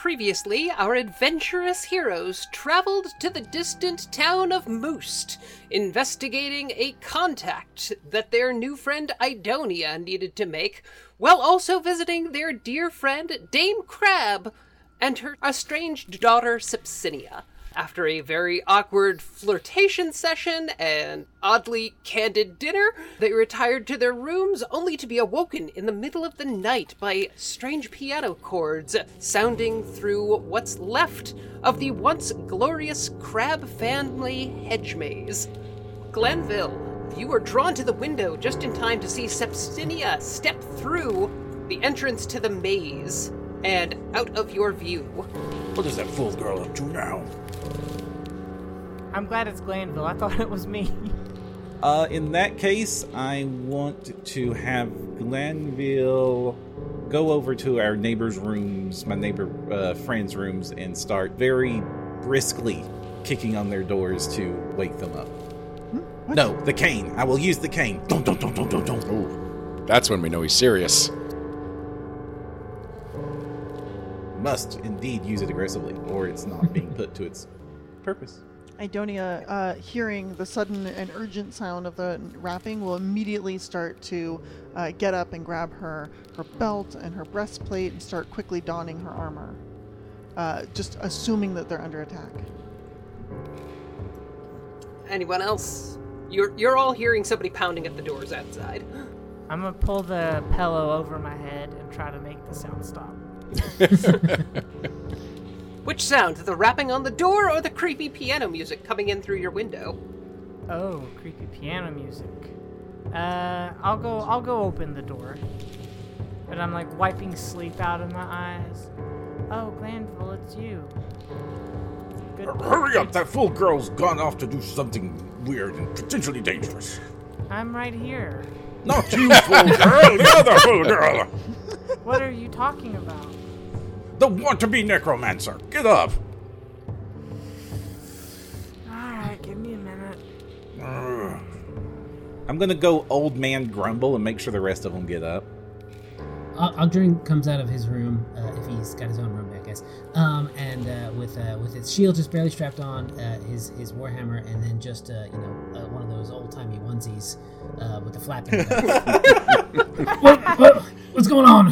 previously, our adventurous heroes traveled to the distant town of Moost, investigating a contact that their new friend Idonia needed to make, while also visiting their dear friend Dame Crabbe and her estranged daughter Sepsinia. After a very awkward flirtation session and oddly candid dinner, they retired to their rooms only to be awoken in the middle of the night by strange piano chords sounding through what's left of the once glorious Crabbe family hedge maze. Glanville, you were drawn to the window just in time to see Sepsinia step through the entrance to the maze and out of your view. What is that fool girl up to now? I'm glad it's Glanville. I thought it was me. Uh, in that case, I want to have Glanville go over to our neighbor's rooms, my neighbor uh, friends' rooms, and start very briskly kicking on their doors to wake them up. No, the cane. I will use the cane. Dun, dun, dun, dun, dun, dun. Ooh, that's when we know he's serious. Must indeed use it aggressively, or it's not being put to its purpose. Idonia, uh, hearing the sudden and urgent sound of the rapping, will immediately start to uh, get up and grab her, her belt and her breastplate and start quickly donning her armor, uh, just assuming that they're under attack. Anyone else? You're you're all hearing somebody pounding at the doors outside. I'm gonna pull the pillow over my head and try to make the sound stop. Which sound? The rapping on the door or the creepy piano music coming in through your window? Oh, creepy piano music. Uh, I'll go. I'll go open the door. But I'm like wiping sleep out of my eyes. Oh, Glanville, it's you. Good. Hurry up! That fool girl's gone off to do something weird and potentially dangerous. I'm right here. Not you, fool girl! The other fool girl! What are you talking about? The want-to-be necromancer! Get up! Alright, give me a minute. Ugh. I'm gonna go old man grumble and make sure the rest of them get up. Al- Aldrin comes out of his room, uh, if he's got his own room, I guess, um, and uh, with uh, with his shield just barely strapped on, uh, his his warhammer, and then just uh, you know uh, one of those old timey onesies uh, with the flapping. what, what, what's going on?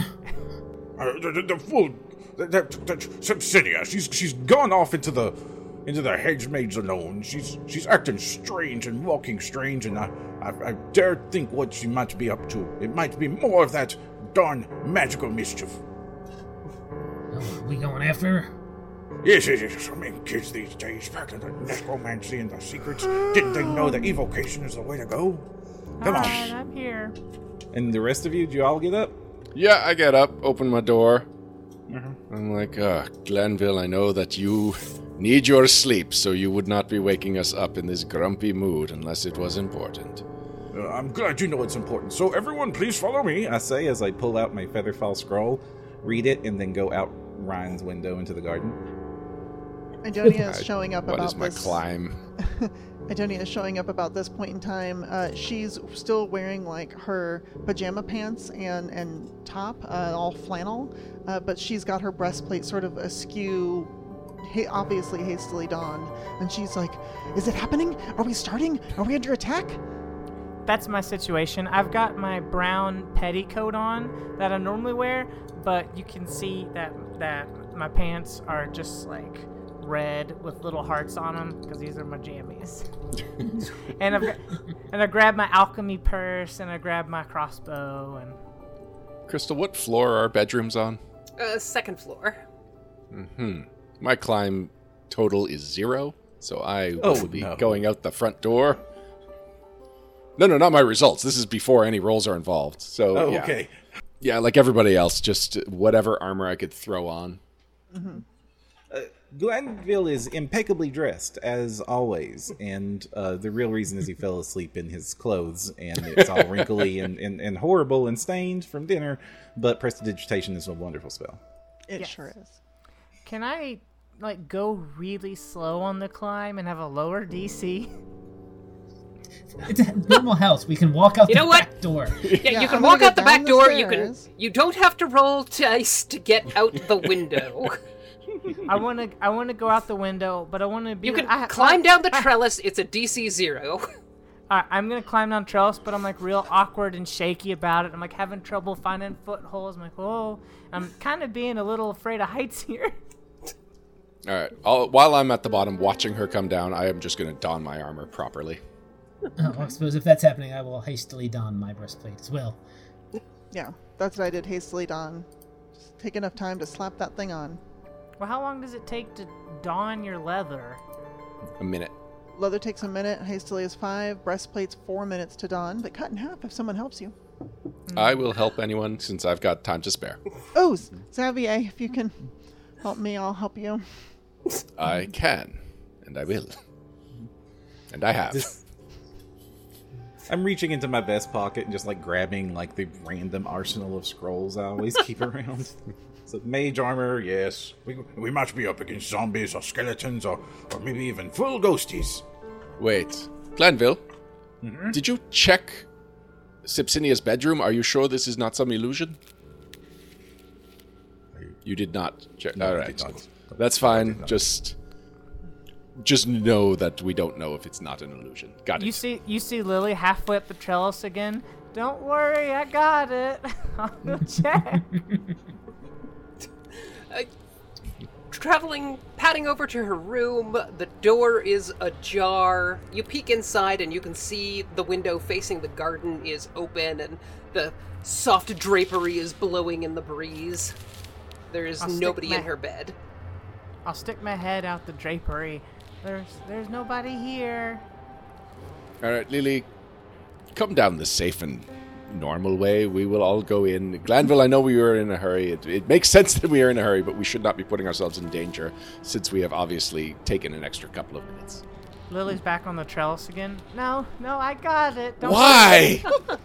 Uh, the, the, the fool, that, that, that Sepsinia, she's she's gone off into the into the hedge maze alone. She's she's acting strange and walking strange, and I, I I dare think what she might be up to. It might be more of that darn magical mischief. Oh, we going after her? Yes, yes, yes. I mean, kids these days, back to the necromancy and the secrets. Didn't they know that evocation is the way to go? Come on. Alright, I'm here. And the rest of you, do you all get up? Yeah, I get up, open my door. I'm like, uh, Glanville, I know that you need your sleep, so you would not be waking us up in this grumpy mood unless it was important. Uh, I'm glad you know it's important. So, everyone, please follow me. I say as I pull out my Featherfall scroll, read it, and then go out Ryan's window into the garden. Idonia is showing up What about is my this. climb? Idonia is showing up about this point in time. Uh, she's still wearing like her pajama pants and and top, uh, all flannel, uh, but she's got her breastplate sort of askew, ha- obviously hastily donned, and she's like, "Is it happening? Are we starting? Are we under attack?" That's my situation. I've got my brown petticoat on that I normally wear, but you can see that that my pants are just like red with little hearts on them because these are my jammies. and I've got, and I grab my alchemy purse and I grab my crossbow and Crystal, what floor are our bedrooms on? Uh, second floor. Hmm. My climb total is zero, so I Oh, will be no. going out the front door. No, no, not my results. This is before any rolls are involved. So, Oh, yeah. okay. Yeah, like everybody else, just whatever armor I could throw on. Glanville is impeccably dressed, as always, and uh, the real reason is he fell asleep in his clothes, and it's all wrinkly and, and, and horrible and stained from dinner, but prestidigitation is a wonderful spell. It Yes. sure is. can I like go really slow on the climb and have a lower DC? It's a normal house. We can walk out You the know what? back door. Yeah, Yeah, you can I'm walk out the back the door. You can. You don't have to roll dice to get out the window. I want to. I want to go out the window, but I want to be. You can I- climb I- down the I- trellis. It's a DC zero. Alright, I'm gonna climb down trellis, but I'm like real awkward and shaky about it. I'm like having trouble finding footholds. I'm like, whoa. I'm kind of being a little afraid of heights here. All right. I'll, while I'm at the bottom watching her come down, I am just going to don my armor properly. Oh, I suppose if that's happening, I will hastily don my breastplate as well. Yeah, that's what I did hastily, Don. Just take enough time to slap that thing on. Well, how long does it take to don your leather? A minute. Leather takes a minute, hastily is five, breastplate's four minutes to don, but cut in half if someone helps you. Hmm. I will help anyone since I've got time to spare. Oh, Xavier, if you can help me, I'll help you. I can, and I will. And I have. I'm reaching into my vest pocket and just like grabbing like the random arsenal of scrolls I always keep around. So mage armor, yes. We, we might be up against zombies or skeletons or, or maybe even full ghosties. Wait, Glanville, mm-hmm. did you check Sepsinia's bedroom? Are you sure this is not some illusion? You did not check. No, I All did right, not. that's fine. Just, just know that we don't know if it's not an illusion. Got it. You see, you see Lily halfway up the trellis again. Don't worry, I got it. I'll go check. Traveling, padding over to her room, the door is ajar. You peek inside and you can see the window facing the garden is open and the soft drapery is blowing in the breeze. There is I'll nobody my- in her bed. I'll stick my head out the drapery. There's, there's nobody here. All right, Lily, come down the safe and normal way. We will all go in. Glanville, I know we were in a hurry. It, it makes sense that we are in a hurry, but we should not be putting ourselves in danger since we have obviously taken an extra couple of minutes. Lily's back on the trellis again. No, no, I got it. Don't Why?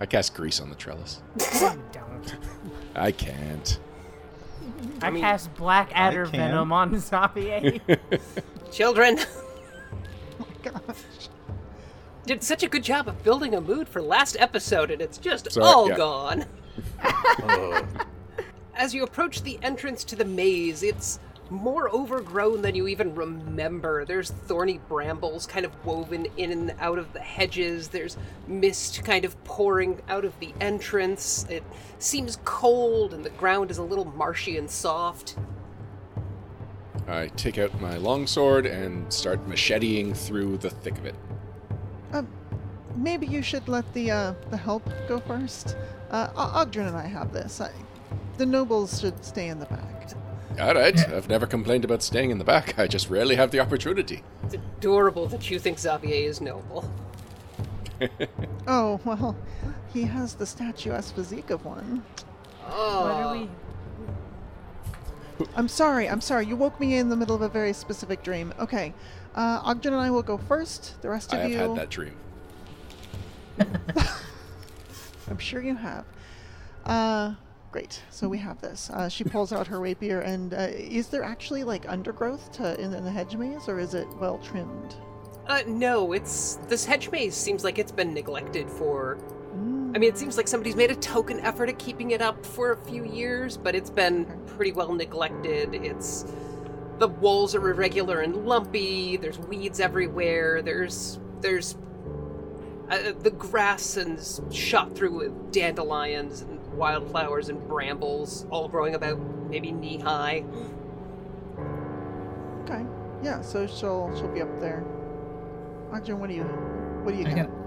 I cast grease on the trellis. worry. Don't. I can't. I, cast black adder venom on Xavier. Children, gosh. did such a good job of building a mood for last episode and it's just Sorry, all yeah. gone. As you approach the entrance to the maze, it's more overgrown than you even remember. There's thorny brambles kind of woven in and out of the hedges. There's mist kind of pouring out of the entrance. It seems cold and the ground is a little marshy and soft. I take out my longsword and start macheteing through the thick of it. Um, maybe you should let the uh, the help go first. Uh, O- Oggdren and I have this. I, the nobles should stay in the back. All right, I've never complained about staying in the back. I just rarely have the opportunity. It's adorable that you think Xavier is noble. Oh well, he has the statuesque physique of one. Oh, what are we? I'm sorry. I'm sorry. You woke me in the middle of a very specific dream. Okay, uh, Oggdren and I will go first. The rest I of you. I have had that dream. I'm sure you have. Uh, great. So we have this. Uh, she pulls out her rapier, and uh, is there actually like undergrowth to in, in the hedge maze, or is it well trimmed? Uh, no, it's this hedge maze seems like it's been neglected for. I mean, it seems like somebody's made a token effort at keeping it up for a few years, but it's been pretty well neglected. It's the walls are irregular and lumpy. There's weeds everywhere. There's there's uh, the grass and shot through with dandelions and wildflowers and brambles, all growing about maybe knee high. Okay. Yeah. So she'll she'll be up there. Oggdren, what do you what do you I got?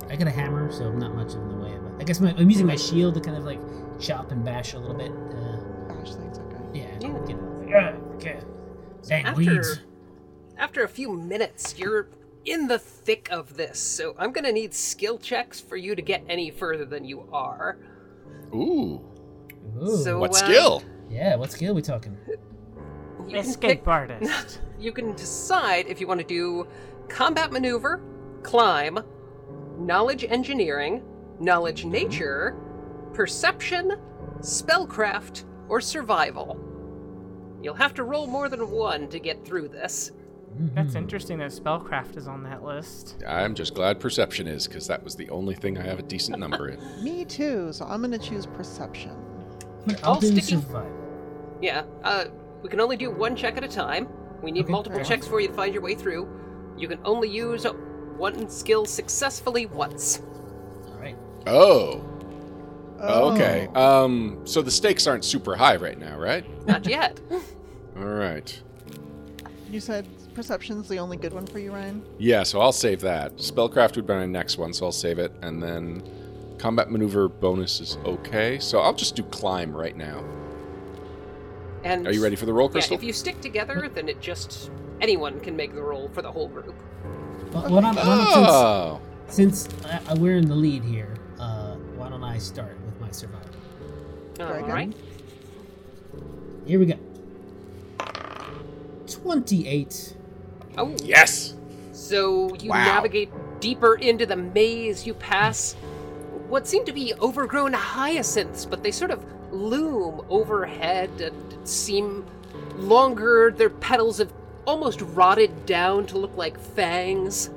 Got, I got a hammer, so I'm not much in the way of it. I guess my, I'm using my shield to kind of like chop and bash a little bit. Uh, Gosh, things okay. yeah, Yeah. get it. Yeah, okay. Dang After weeds. after a few minutes, you're in the thick of this, so I'm gonna need skill checks for you to get any further than you are. Ooh, Ooh. So what uh, skill? yeah, what skill are we talking? You Escape pick- artist. You can decide if you want to do combat maneuver, climb, knowledge engineering, knowledge nature, perception, spellcraft, or survival. You'll have to roll more than one to get through this. That's interesting that spellcraft is on that list. I'm just glad perception is, because that was the only thing I have a decent number in. Me too. So I'm gonna choose perception. But I'll All do sticking- Yeah, uh, we can only do one check at a time. We need Okay. multiple Alright. checks for you to find your way through. You can only use one skill successfully once. All right. Oh. Okay. Oh. Um. So the stakes aren't super high right now, right? Not yet. All right. You said perception's the only good one for you, Ryan. Yeah. So I'll save that. Spellcraft would be my next one, so I'll save it, and then combat maneuver bonus is okay. So I'll just do climb right now. And Are you ready for the roll, Yeah, Crystal? if you stick together, then it just anyone can make the roll for the whole group. Well, why not, why not Oh. since, since uh, we're in the lead here, uh, why don't I start with my survival? Very All good. right. Here we go. 28. Oh, Yes. So you Wow. navigate deeper into the maze. You pass what seem to be overgrown hyacinths, but they sort of loom overhead and seem longer. Their petals have almost rotted down to look like fangs.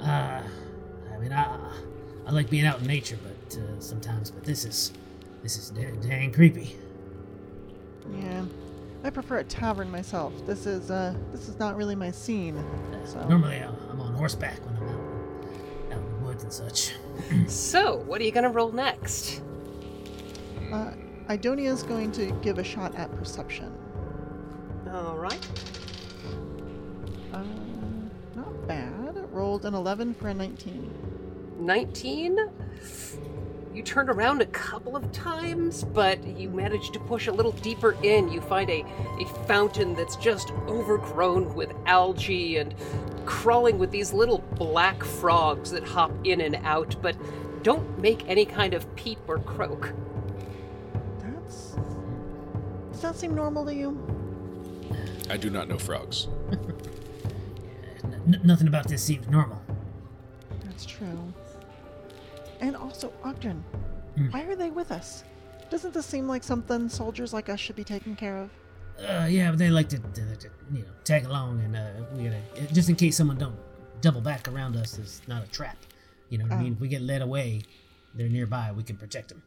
Uh, I mean, I, I like being out in nature, but uh, sometimes, but this is, this is da- dang creepy. Yeah. I prefer a tavern myself. This is uh this is not really my scene. Uh, So Normally, I'm I'm on horseback when I'm out, out in the woods and such. So, what are you gonna roll next? uh, Idonia's going to give a shot at perception. All right. Uh, not bad. Rolled an 11 for a 19. 19. You turn around a couple of times, but you manage to push a little deeper in. You find a, a fountain that's just overgrown with algae and crawling with these little black frogs that hop in and out, but don't make any kind of peep or croak. That's. Does that seem normal to you? I do not know frogs. N- n- nothing about this seems normal. That's true. And also, Ogden, Hmm. why are they with us? Doesn't this seem like something soldiers like us should be taking care of? Uh, yeah, but they like to, to, to you know, tag along, and uh, we gotta just in case someone don't double back around us. It's not a trap. You know what I Oh. mean? If we get led away, they're nearby. We can protect them.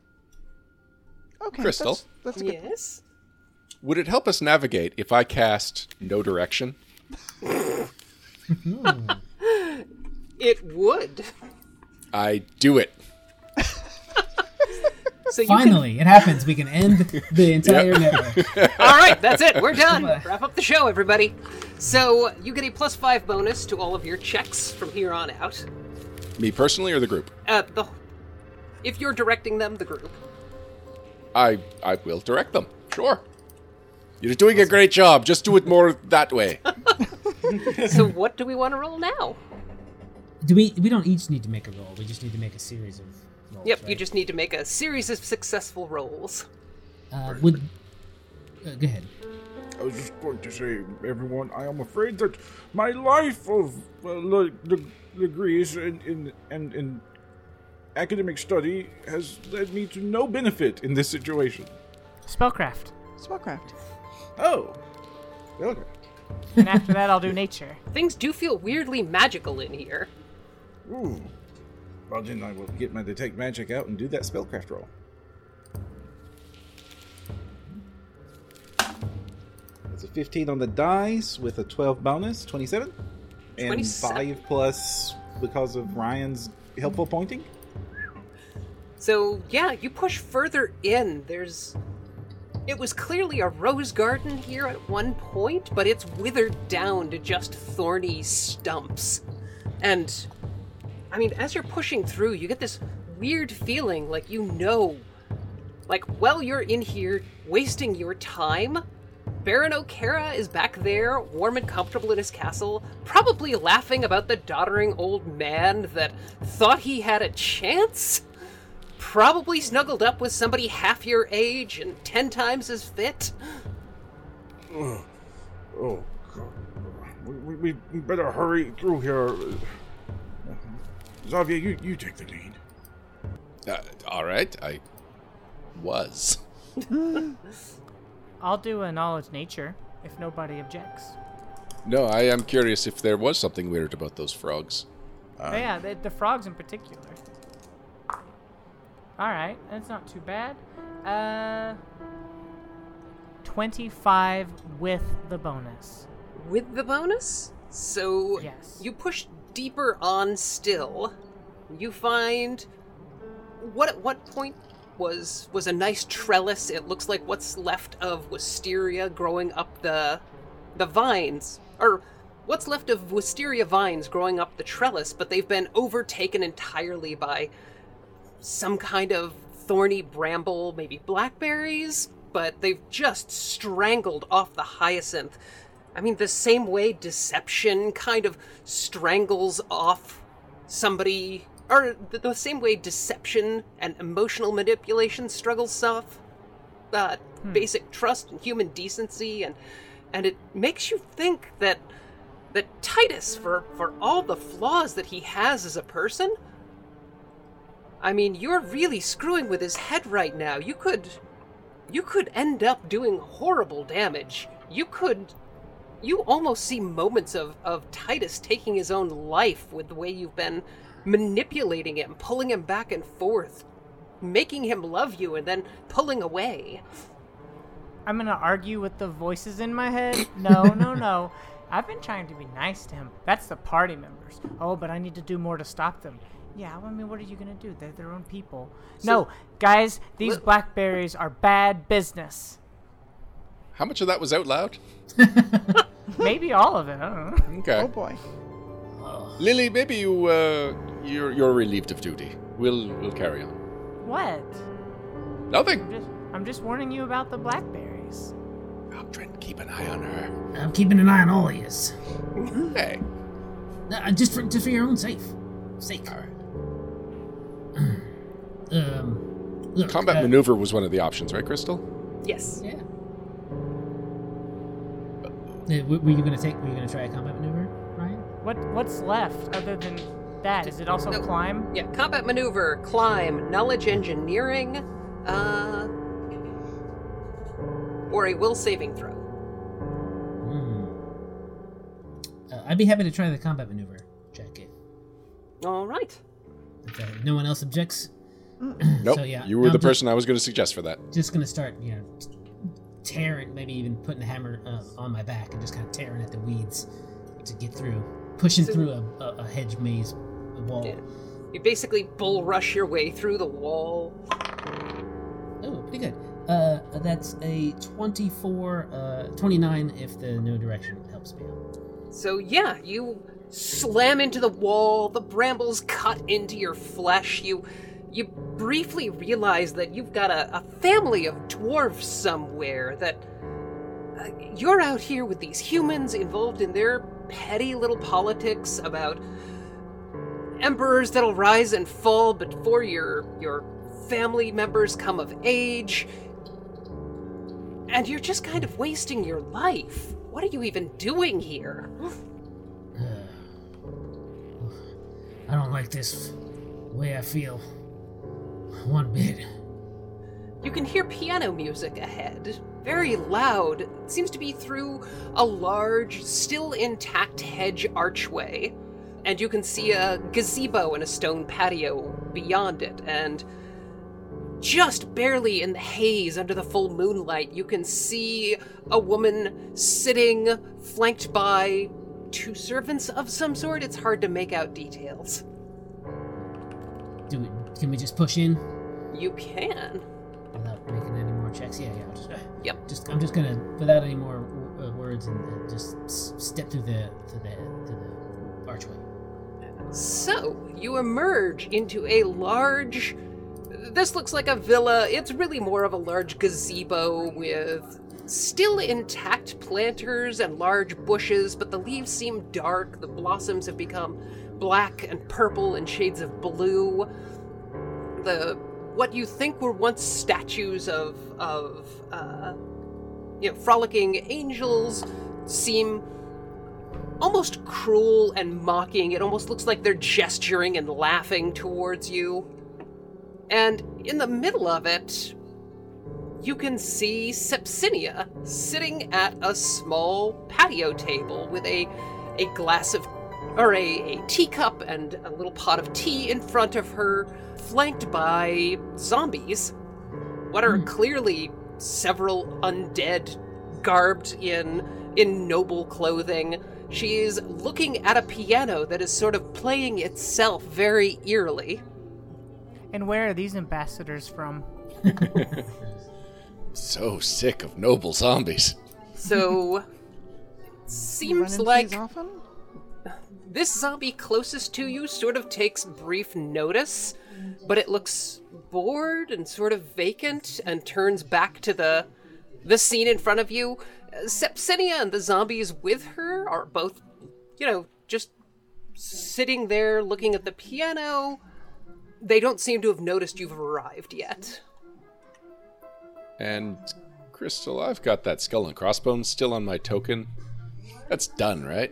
Okay, Crystal? That's, that's a good. Yes? Would it help us navigate if I cast know direction? It would. I do it. So you can Finally, it happens. We can end the entire network. All right, that's it. We're done. Wrap up the show, everybody. So you get a plus five bonus to all of your checks from here on out. Me personally or the group? Uh, the if you're directing them, the group. I I will direct them. Sure. You're doing a great job. Just do it more that way. So what do we want to roll now? Do we? We don't each need to make a roll. We just need to make a series of rolls. Yep, you just need to make a series of successful rolls. Uh, would. Uh, go ahead. I was just going to say, everyone, I am afraid that my life of uh, le- de- degrees in, in, and in academic study has led me to no benefit in this situation. Spellcraft. Spellcraft. Oh. Okay. And after that, I'll do nature. Things do feel weirdly magical in here. Ooh. Well, then I will get my detect magic out and do that spellcraft roll. That's a 15 on the dice with a 12 bonus, 27. And 27. 5 plus because of Ryan's helpful pointing. So yeah, you push further in. There's it was clearly a rose garden here at one point, but it's withered down to just thorny stumps. And I mean, as you're pushing through, you get this weird feeling like you know like while you're in here wasting your time, Baron O'Cara is back there, warm and comfortable in his castle, probably laughing about the doddering old man that thought he had a chance. Probably snuggled up with somebody half your age and ten times as fit. Ugh. Oh, God. We, we, we better hurry through here. Xavier, you, you take the lead. Uh, all right, I was. I'll do a knowledge nature if nobody objects. No, I am curious if there was something weird about those frogs. But yeah, the, the frogs in particular. All right, that's not too bad. Uh, 25 with the bonus. With the bonus? So Yes. you push deeper on still. You find what at what point was was a nice trellis. It looks like what's left of wisteria growing up the the vines or what's left of wisteria vines growing up the trellis, but they've been overtaken entirely by some kind of thorny bramble, maybe blackberries, but they've just strangled off the hyacinth. I mean, the same way deception kind of strangles off somebody, or the, the same way deception and emotional manipulation struggles off uh, basic trust and human decency, and and it makes you think that that Titus, for for all the flaws that he has as a person, I mean, you're really screwing with his head right now. You could you could end up doing horrible damage. You could you almost see moments of, of Titus taking his own life with the way you've been manipulating him, pulling him back and forth, making him love you and then pulling away. I'm gonna argue with the voices in my head. No, no, no. I've been trying to be nice to him. That's the party members. Oh, but I need to do more to stop them. Yeah, I mean, what are you gonna do? They're their own people. no, guys, these Li- blackberries are bad business. How much of that was out loud? Maybe all of it. I don't know. Okay. Oh boy. Lily, maybe you uh, you're you're relieved of duty. We'll we'll carry on. What? Nothing. I'm just, I'm just warning you about the blackberries. Trent, keep an eye on her. I'm keeping an eye on all of yous. Hey. Uh, just for just for your own safe sake. All right. Um, look, Combat uh, maneuver was one of the options, right, Crystal? Yes. Yeah. Uh, were you gonna take? Were you gonna try a combat maneuver, Ryan? What What's left other than that? Is it also No. climb? Yeah, combat maneuver, climb, knowledge engineering, uh or a will saving throw. Hmm. Uh, I'd be happy to try the combat maneuver check if, All right. if uh, no one else objects. Nope. So, yeah, you were I'm the just- person I was going to suggest for that. Just gonna start, you know, tearing, maybe even putting a hammer uh, on my back and just kind of tearing at the weeds to get through, pushing So- through a, a, a hedge maze a wall. Yeah. You basically bull rush your way through the wall. Oh, pretty good. Uh, that's a 24, uh, 29 if the know direction helps me out. So yeah, you slam into the wall, the brambles cut into your flesh. You you briefly realize that you've got a, a family of dwarves somewhere that uh, you're out here with these humans involved in their petty little politics about emperors that'll rise and fall before your your family members come of age and you're just kind of wasting your life. What are you even doing here? I don't like this way I feel one bit. You can hear piano music ahead, very loud. It seems to be through a large, still intact hedge archway. And you can see a gazebo and a stone patio beyond it. And just barely in the haze under the full moonlight, you can see a woman sitting, flanked by two servants of some sort. It's hard to make out details. Do can we just push in You can. without making any more checks? Yeah, yeah. Just, Yep. Just I'm just gonna without any more uh, words and uh, just s- step through the to the to the archway. So, you emerge into a large. This looks like a villa. It's really more of a large gazebo with still intact planters and large bushes, but the leaves seem dark. The blossoms have become black and purple and shades of blue. The what you think were once statues of of uh, you know frolicking angels seem almost cruel and mocking. It almost looks like they're gesturing and laughing towards you. And in the middle of it, you can see Sepsinia sitting at a small patio table with a a glass of or a, a teacup and a little pot of tea in front of her, flanked by zombies. What are hmm. clearly several undead garbed in in noble clothing. She is looking at a piano that is sort of playing itself very eerily. And where are these ambassadors from? So sick of noble zombies. So seems like these often? This zombie closest to you sort of takes brief notice, but it looks bored and sort of vacant and turns back to the the scene in front of you. Sepsinia and the zombies with her are both, you know, just sitting there looking at the piano. They don't seem to have noticed you've arrived yet. And Crystal, I've got that skull and crossbones still on my token. That's done, right?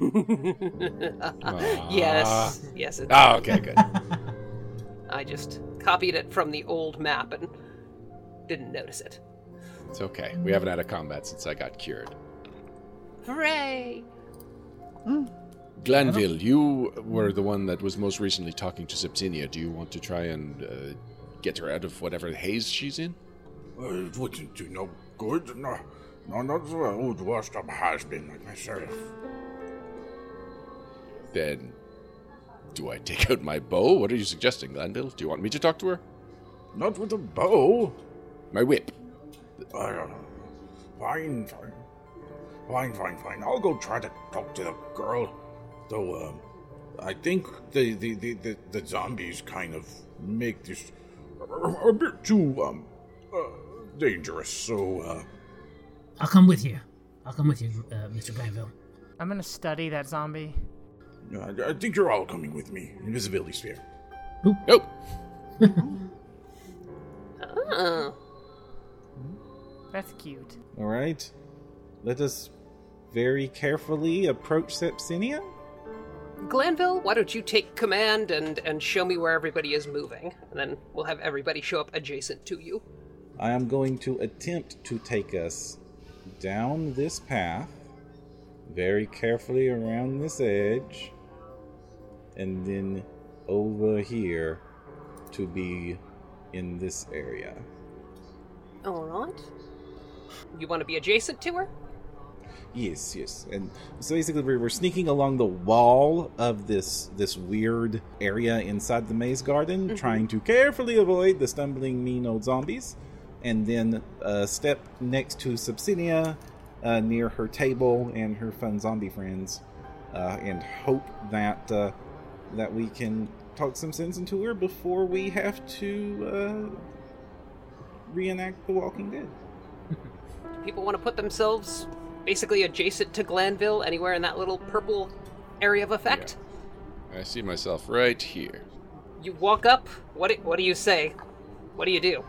Yes, yes, it's Oh, okay, good. I just copied it from the old map and didn't notice it. It's okay. We haven't had a combat since I got cured. Hooray! Glanville, you were the one that was most recently talking to Sepsinia. Do you want to try and uh, get her out of whatever haze she's in? Uh, it wouldn't do no good. No, no, not the old washed up has been like myself. Then, do I take out my bow? What are you suggesting, Glanville? Do you want me to talk to her? Not with a bow. My whip. Uh, fine, fine. Fine, fine, fine. I'll go try to talk to the girl. Though, um, I think the, the, the, the, the zombies kind of make this a, a bit too, um, uh, dangerous. So, uh, I'll come with you. I'll come with you, uh, Mr. Glanville. I'm gonna study that zombie. I, I think you're all coming with me. Invisibility sphere. Nope. Oh. oh, That's cute. All right. Let us very carefully approach Sepsinia. Glanville, why don't you take command and, and show me where everybody is moving? And then we'll have everybody show up adjacent to you. I am going to attempt to take us down this path, very carefully around this edge, and then over here to be in this area. Alright. You want to be adjacent to her? Yes, yes. And so basically we're, we're sneaking along the wall of this this weird area inside the maze garden, trying to carefully avoid the stumbling mean old zombies. And then uh, step next to Sepsinia uh, near her table and her fun zombie friends, uh, and hope that uh, that we can talk some sense into her before we have to uh, reenact The Walking Dead. People want to put themselves basically adjacent to Glanville, anywhere in that little purple area of effect. I see myself right here. You walk up. What do, what do you say? What do you do?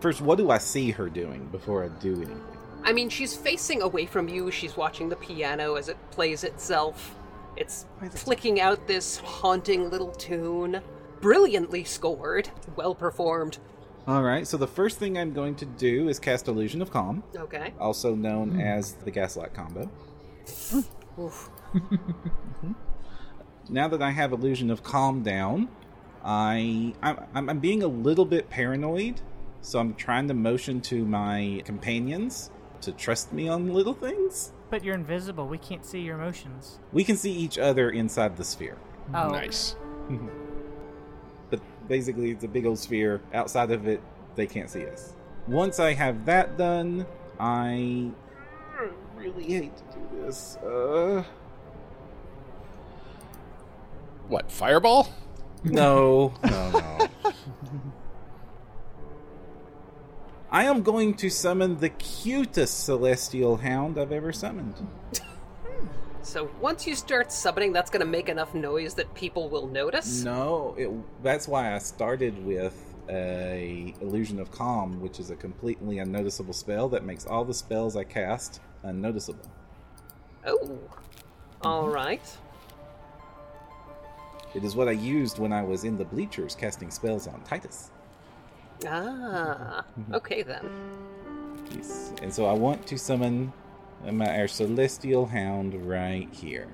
First, what do I see her doing before I do anything? I mean, she's facing away from you. She's watching the piano as it plays itself. It's flicking out this haunting little tune. Brilliantly scored. Well performed. All right, so the first thing I'm going to do is cast Illusion of Calm, Okay. also known hmm. as the Gaslight combo. Oof. Now that I have Illusion of Calm down, I I'm, I'm being a little bit paranoid, so I'm trying to motion to my companions to trust me on little things. But you're invisible. We can't see your emotions. We can see each other inside the sphere, Oh, Nice. but basically it's a big old sphere. Outside of it, they can't see us. Once I have that done, I really hate to do this. Uh. What, fireball? No, no, no. I am going to summon the cutest celestial hound I've ever summoned. So once you start summoning, that's going to make enough noise that people will notice. No, it, that's why I started with a illusion of calm, which is a completely unnoticeable spell that makes all the spells I cast unnoticeable. Oh. All right. It is what I used when I was in the bleachers casting spells on Titus. Ah. Okay then. Yes. And so I want to summon my, our celestial hound right here.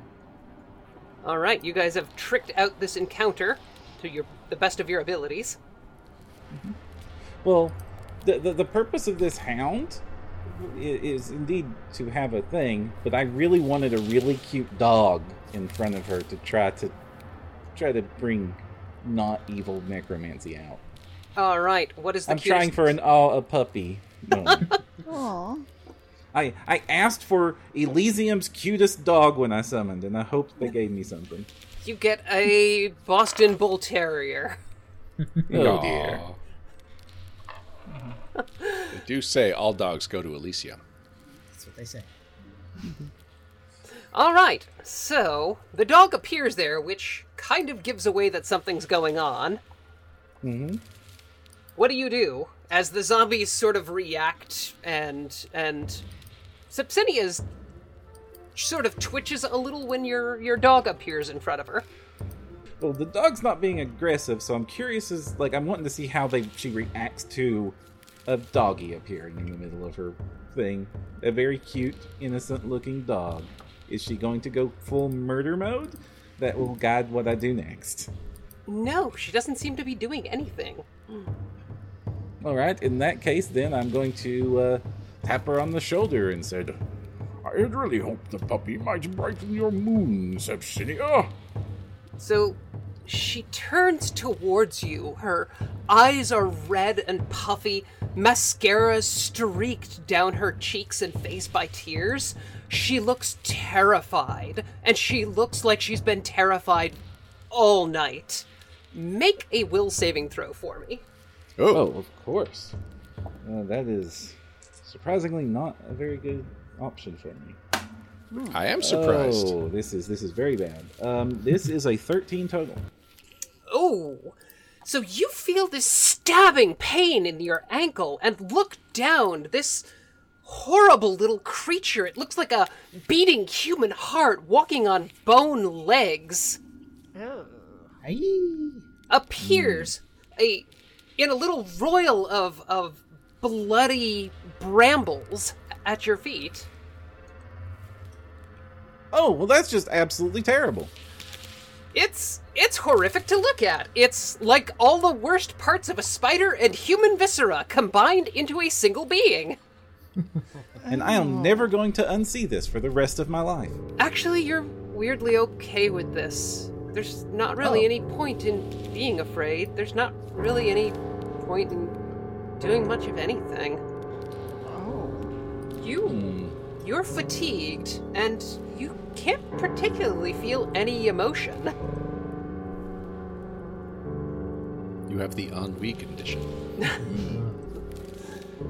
All right, you guys have tricked out this encounter to your the best of your abilities. Well, the, the, the purpose of this hound is, is indeed to have a thing, but I really wanted a really cute dog in front of her to try to try to bring not evil necromancy out. All right, what is the I'm cutest- trying for an oh, a puppy. moment. Aw. I I asked for Elysium's cutest dog when I summoned, and I hope they gave me something. You get a Boston Bull Terrier. Oh dear. They do say all dogs go to Elysium. That's what they say. All right, so the dog appears there, which kind of gives away that something's going on. Mm-hmm. What do you do as the zombies sort of react and and Sepsinia's sort of twitches a little when your your dog appears in front of her. Well, the dog's not being aggressive, so I'm curious as like I'm wanting to see how they she reacts to a doggy appearing in the middle of her thing. A very cute, innocent-looking dog. Is she going to go full murder mode? That will guide what I do next. No, she doesn't seem to be doing anything. All right. In that case, then I'm going to uh, tap her on the shoulder and Said, I had really hoped the puppy might brighten your moon, Sepsinia. So she turns towards you. Her eyes are red and puffy, mascara streaked down her cheeks and face by tears. She looks terrified, and she looks like she's been terrified all night. Make a will saving throw for me. Oh, "Oh, of course." Uh, that is surprisingly not a very good option for me. I am surprised. Oh, this is this is very bad. Um, this is a 13 total. Oh, so you feel this stabbing pain in your ankle and look down. This horrible little creature. It looks like a beating human heart walking on bone legs. Aye. Appears a in a little royal of of bloody brambles at your feet. Oh, well, that's just absolutely terrible. It's it's horrific to look at. It's like all the worst parts of a spider and human viscera combined into a single being. And I am never going to unsee this for the rest of my life. Actually, you're weirdly okay with this. There's not really Oh. any point in being afraid. There's not really any point in doing much of anything. Oh. You Hmm. you're fatigued and you can't particularly feel any emotion. You have the ennui condition.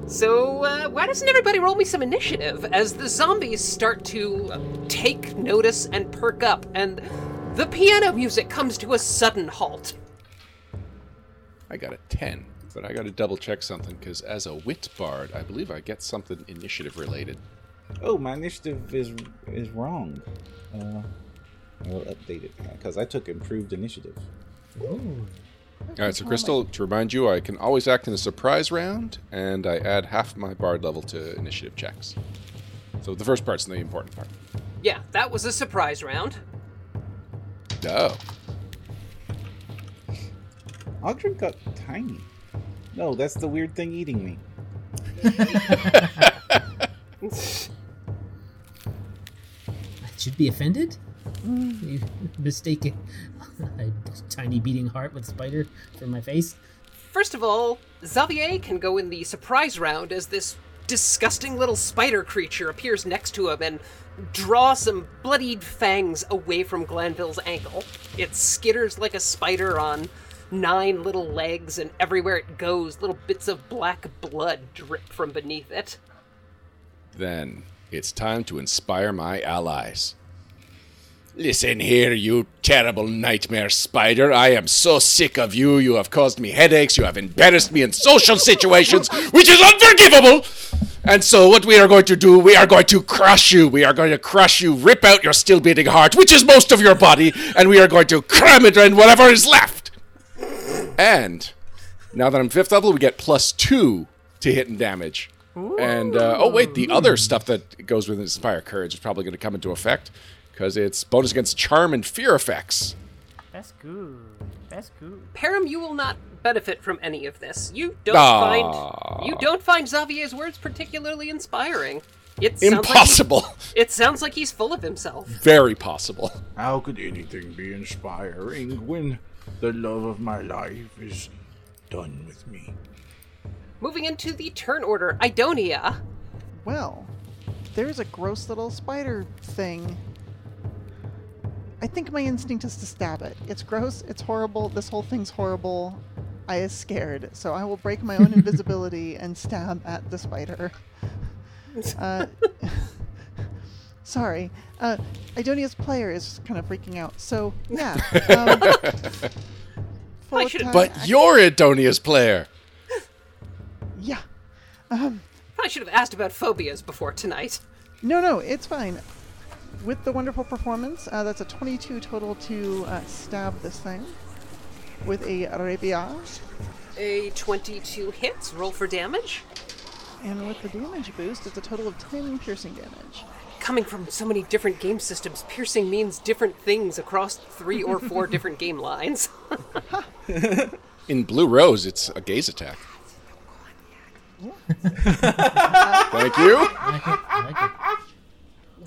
So, uh, why doesn't everybody roll me some initiative as the zombies start to take notice and perk up, and the piano music comes to a sudden halt? I got a 10, but I got to double check something because as a wit bard, I believe I get something initiative related. Oh, my initiative is is wrong. Uh, I'll update it because I took improved initiative. All right, so Crystal, to remind you, I can always act in a surprise round, and I add half my bard level to initiative checks. So the first part's the important part. Yeah, that was a surprise round. Oh, Oggdren got tiny. No, that's the weird thing eating me. I should be offended? You mistaken a tiny beating heart with spider for my face? First of all, Xavier can go in the surprise round as this disgusting little spider creature appears next to him and draw some bloodied fangs away from Glanville's ankle. It skitters like a spider on nine little legs, and everywhere it goes, little bits of black blood drip from beneath it. then it's time to inspire my allies. Listen here, you terrible nightmare spider. I am so sick of you. You have caused me headaches. You have embarrassed me in social situations, which is unforgivable. And so, what we are going to do, we are going to crush you. We are going to crush you, rip out your still beating heart, which is most of your body, and we are going to cram it in whatever is left. And now that I'm fifth level, we get plus two to hit and damage. And uh, oh wait, the other stuff that goes with Inspire Courage is probably going to come into effect because it's bonus against charm and fear effects. That's good. That's good. Param, you will not benefit from any of this. You don't Ah. find you don't find Xavier's words particularly inspiring. It sounds Like Impossible. he- it sounds like he's full of himself. Very possible. How could anything be inspiring when the love of my life is done with me? Moving into the turn order, Idonia. Well, there's a gross little spider thing. I think my instinct is to stab it. It's gross, it's horrible, this whole thing's horrible. I is scared, so I will break my own invisibility and stab at the spider. Uh, sorry. Uh, Idonia's player is kind of freaking out, so yeah. Um, I should've- But action- you're Idonia's player. Yeah. Um, I should have asked about phobias before tonight. No, no, it's fine. With the wonderful performance, uh, that's a 22 total to uh, stab this thing with a rapier. A 22 hits, roll for damage. And with the damage boost, it's a total of 10 piercing damage. Coming from so many different game systems, piercing means different things across three or four different game lines. In Blue Rose, it's a gaze attack. Thank you. I like it. I like it.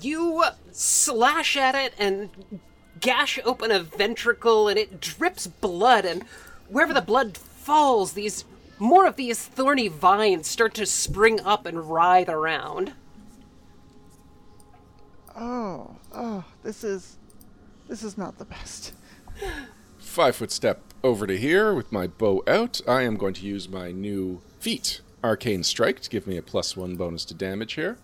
You slash at it and gash open a ventricle, and it drips blood. And wherever the blood falls, these more of these thorny vines start to spring up and writhe around. Oh, oh, this is. This is not the best. Five foot step over to here with my bow out. I am going to use my new feat, Arcane Strike, to give me a plus one bonus to damage here.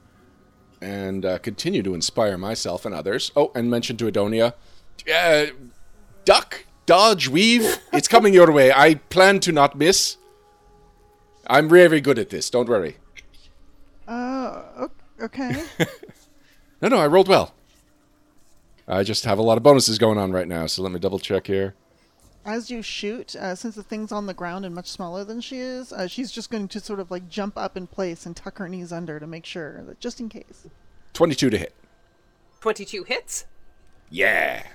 And uh, continue to inspire myself and others. Oh, and mention to Idonia uh, duck, dodge, weave. It's coming your way. I plan to not miss. I'm very good at this. Don't worry. Uh, okay. No, no, I rolled well. I just have a lot of bonuses going on right now, so let me double check here. As you shoot, uh, since the thing's on the ground and much smaller than she is, uh, she's just going to sort of like jump up in place and tuck her knees under to make sure that just in case. 22 to hit. 22 hits. Yeah.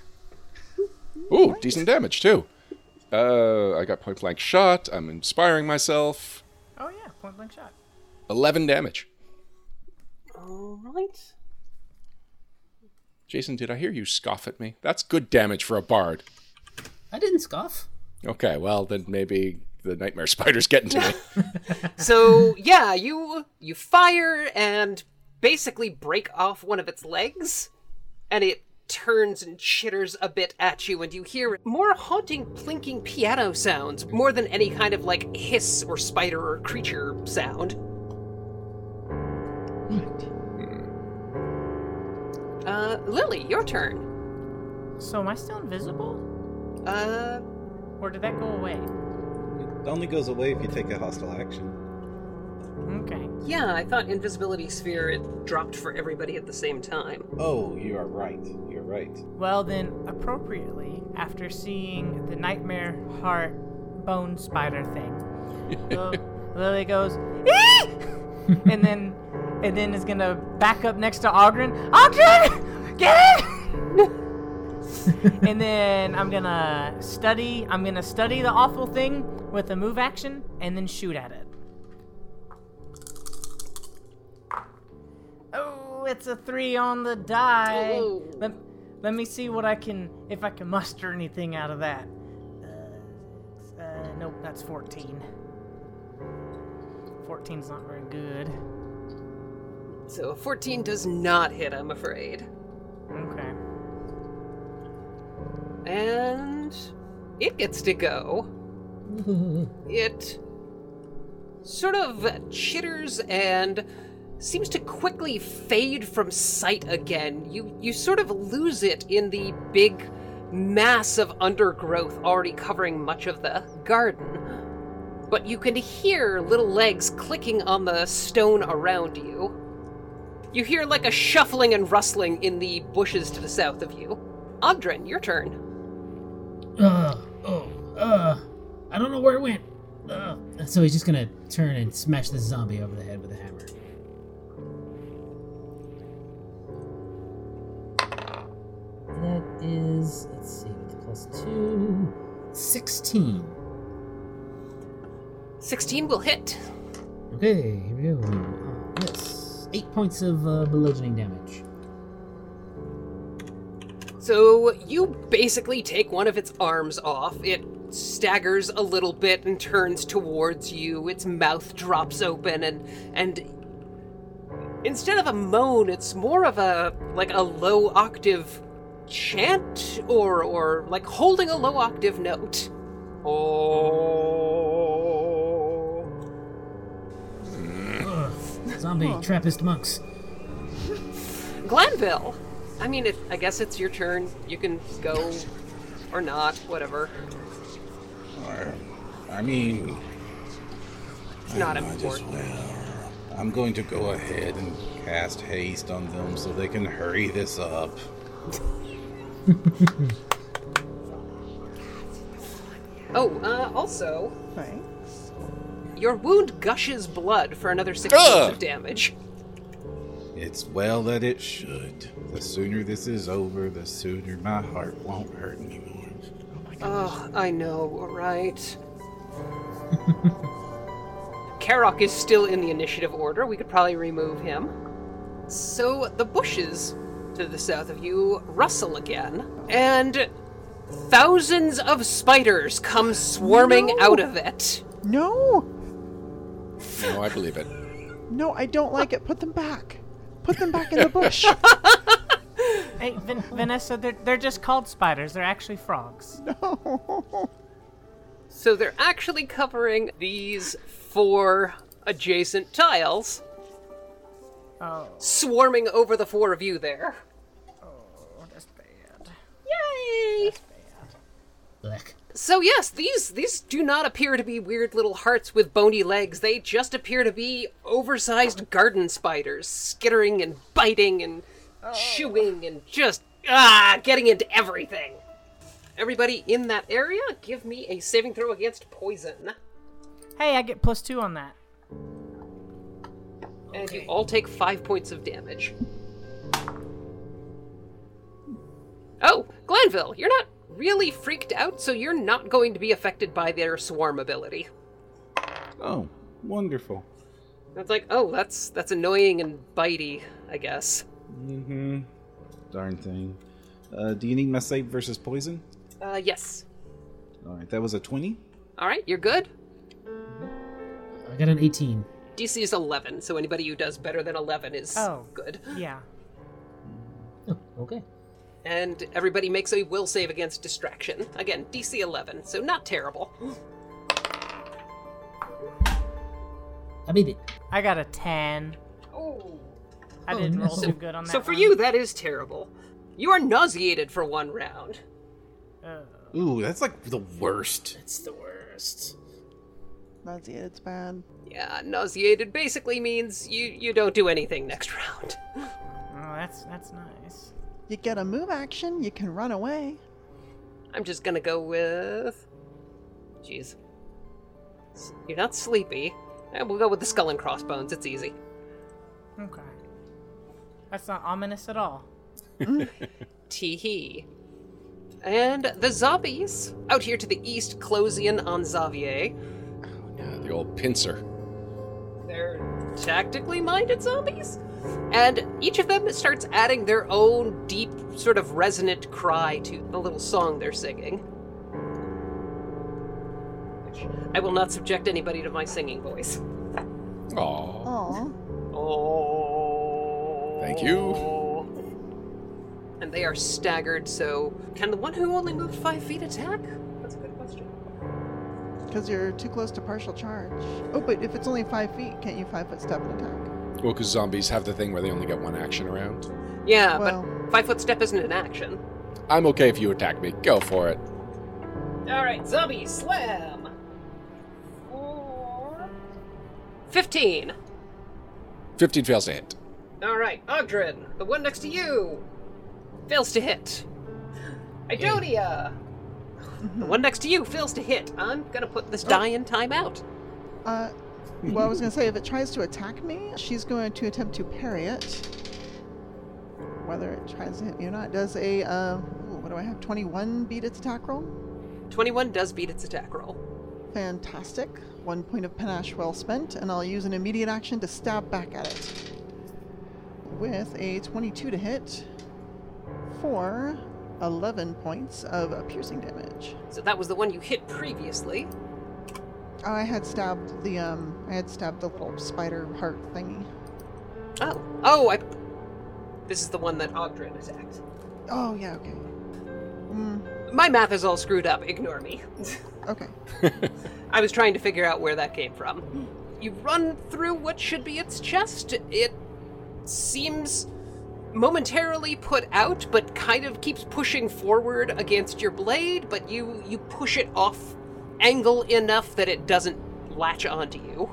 Ooh, decent damage too. Uh, I got point blank shot. I'm inspiring myself. Oh yeah, point blank shot. 11 damage. All right. Jason, did I hear you scoff at me? That's good damage for a bard. I didn't scoff. Okay, well then maybe the nightmare spider's getting to me. So yeah, you you fire and basically break off one of its legs, and it turns and chitters a bit at you, and you hear more haunting, plinking piano sounds more than any kind of like hiss or spider or creature sound. What? Uh, Lily, your turn. So am I still invisible, Uh, or did that go away? It only goes away if you take a hostile action. Okay. yeah, I thought invisibility sphere it dropped for everybody at the same time. Oh, you are right. You're right. Well then, appropriately, after seeing the nightmare heart bone spider thing, Lily goes, "Ee!" and then and then is gonna back up next to Aldrin. Aldrin, get in! and then I'm gonna study. I'm gonna study the awful thing with a move action, and then shoot at it. Oh, it's a three on the die. Oh. Let, let me see what I can, if I can muster anything out of that. Uh, uh, nope, that's 14. 14's not very good. So a 14 does not hit, I'm afraid. Okay. And it gets to go. It sort of chitters and seems to quickly fade from sight again. You you sort of lose it in the big mass of undergrowth already covering much of the garden. But you can hear little legs clicking on the stone around you. You hear like a shuffling and rustling in the bushes to the south of you. Oggdren, your turn. Uh, oh, uh, I don't know where it went. Uh, so he's just gonna turn and smash this zombie over the head with a hammer. That is, let's see, with the plus two, 16. 16 will hit. Okay, here we go. Uh, yes, eight points of uh, bludgeoning damage. So you basically take one of its arms off. It staggers a little bit and turns towards you. Its mouth drops open and and instead of a moan, it's more of a like a low octave chant or or like holding a low octave note. Oh. Ugh, zombie Trappist monks. Glanville. I mean, it, I guess it's your turn. You can go or not, whatever. I mean, It's not I might as important. well. I'm going to go ahead and cast haste on them so they can hurry this up. Oh, uh, also, Thanks. your wound gushes blood for another six points of damage. It's well that it should. The sooner this is over, the sooner my heart won't hurt anymore. Oh, I know, right? Karok is still in the initiative order. We could probably remove him. So the bushes to the south of you rustle again, and thousands of spiders come swarming No. out of it. No, No, I believe it. no, I don't like it. Put them back. Put them back in the bush. Hey, Vin- Vanessa, they're, they're just called spiders. They're actually frogs. no. So they're actually covering these four adjacent tiles, Oh, swarming over the four of you there. Oh, that's bad. Yay! Black. So yes, these these do not appear to be weird little hearts with bony legs. They just appear to be oversized garden spiders, skittering and biting and chewing and just ah getting into everything. Everybody in that area, give me a saving throw against poison. Hey, I get plus two on that. And you all take five points of damage. Oh, Glanville, you're not really freaked out, so you're not going to be affected by their swarm ability. Oh, wonderful. It's like, oh, that's that's annoying and bitey, I guess. Mm-hmm. Darn thing. Uh, do you need my save versus poison? Uh, yes. All right, that was a 20. All right, you're good. I got an 18. DC is 11, so anybody who does better than 11 is Oh. good. Yeah. Oh, okay. And everybody makes a will save against distraction. Again, DC 11, so not terrible. I beat it. I got a 10. Oh. I Oh, didn't no. roll too good on that So for one. you, that is terrible. You are nauseated for one round. Ugh. Ooh, that's like the worst. It's the worst. That's it. It's bad. Yeah, nauseated basically means you you don't do anything next round. Oh, that's that's nice. You get a move action. You can run away. I'm just gonna go with. Jeez. You're not sleepy. Eh, we'll go with the skull and crossbones. It's easy. Okay. That's not ominous at all. Tee hee. And the zombies out here to the east close in on Xavier. Oh yeah, the old pincer. They're tactically minded zombies. And each of them starts adding their own deep, sort of resonant cry to the little song they're singing. Which I will not subject anybody to my singing voice. Aww. Aw. Oh. Thank you. And they are staggered, so can the one who only moved five feet attack? That's a good question. Because you're too close to partial charge. Oh, but if it's only five feet, can't you five foot step and attack? Well, because zombies have the thing where they only get one action around. Yeah, Well- but five foot step isn't an action. I'm okay if you attack me. Go for it. Alright, zombie slam! Four. 15. 15 fails to hit. Alright, Oggdren, the one next to you, fails to hit. Idonia! The one next to you fails to hit. I'm gonna put this die in timeout. Uh, well, I was going to say, if it tries to attack me, she's going to attempt to parry it. Whether it tries to hit me or not. Does a, uh, ooh, what do I have? 21 beat its attack roll. 21 does beat its attack roll. Fantastic. One point of panache well spent, and I'll use an immediate action to stab back at it. With a 22 to hit for 11 points of piercing damage. So that was the one you hit previously. Oh, I had stabbed the um, I had stabbed the little spider heart thingy. Oh. Oh, I. This is the one that Oggdren attacked. Oh yeah, okay. Mm, My math is all screwed up. Ignore me. okay. I was trying to figure out where that came from. You run through what should be its chest. It seems momentarily put out, but kind of keeps pushing forward against your blade, but you you push it off angle enough that it doesn't latch onto you.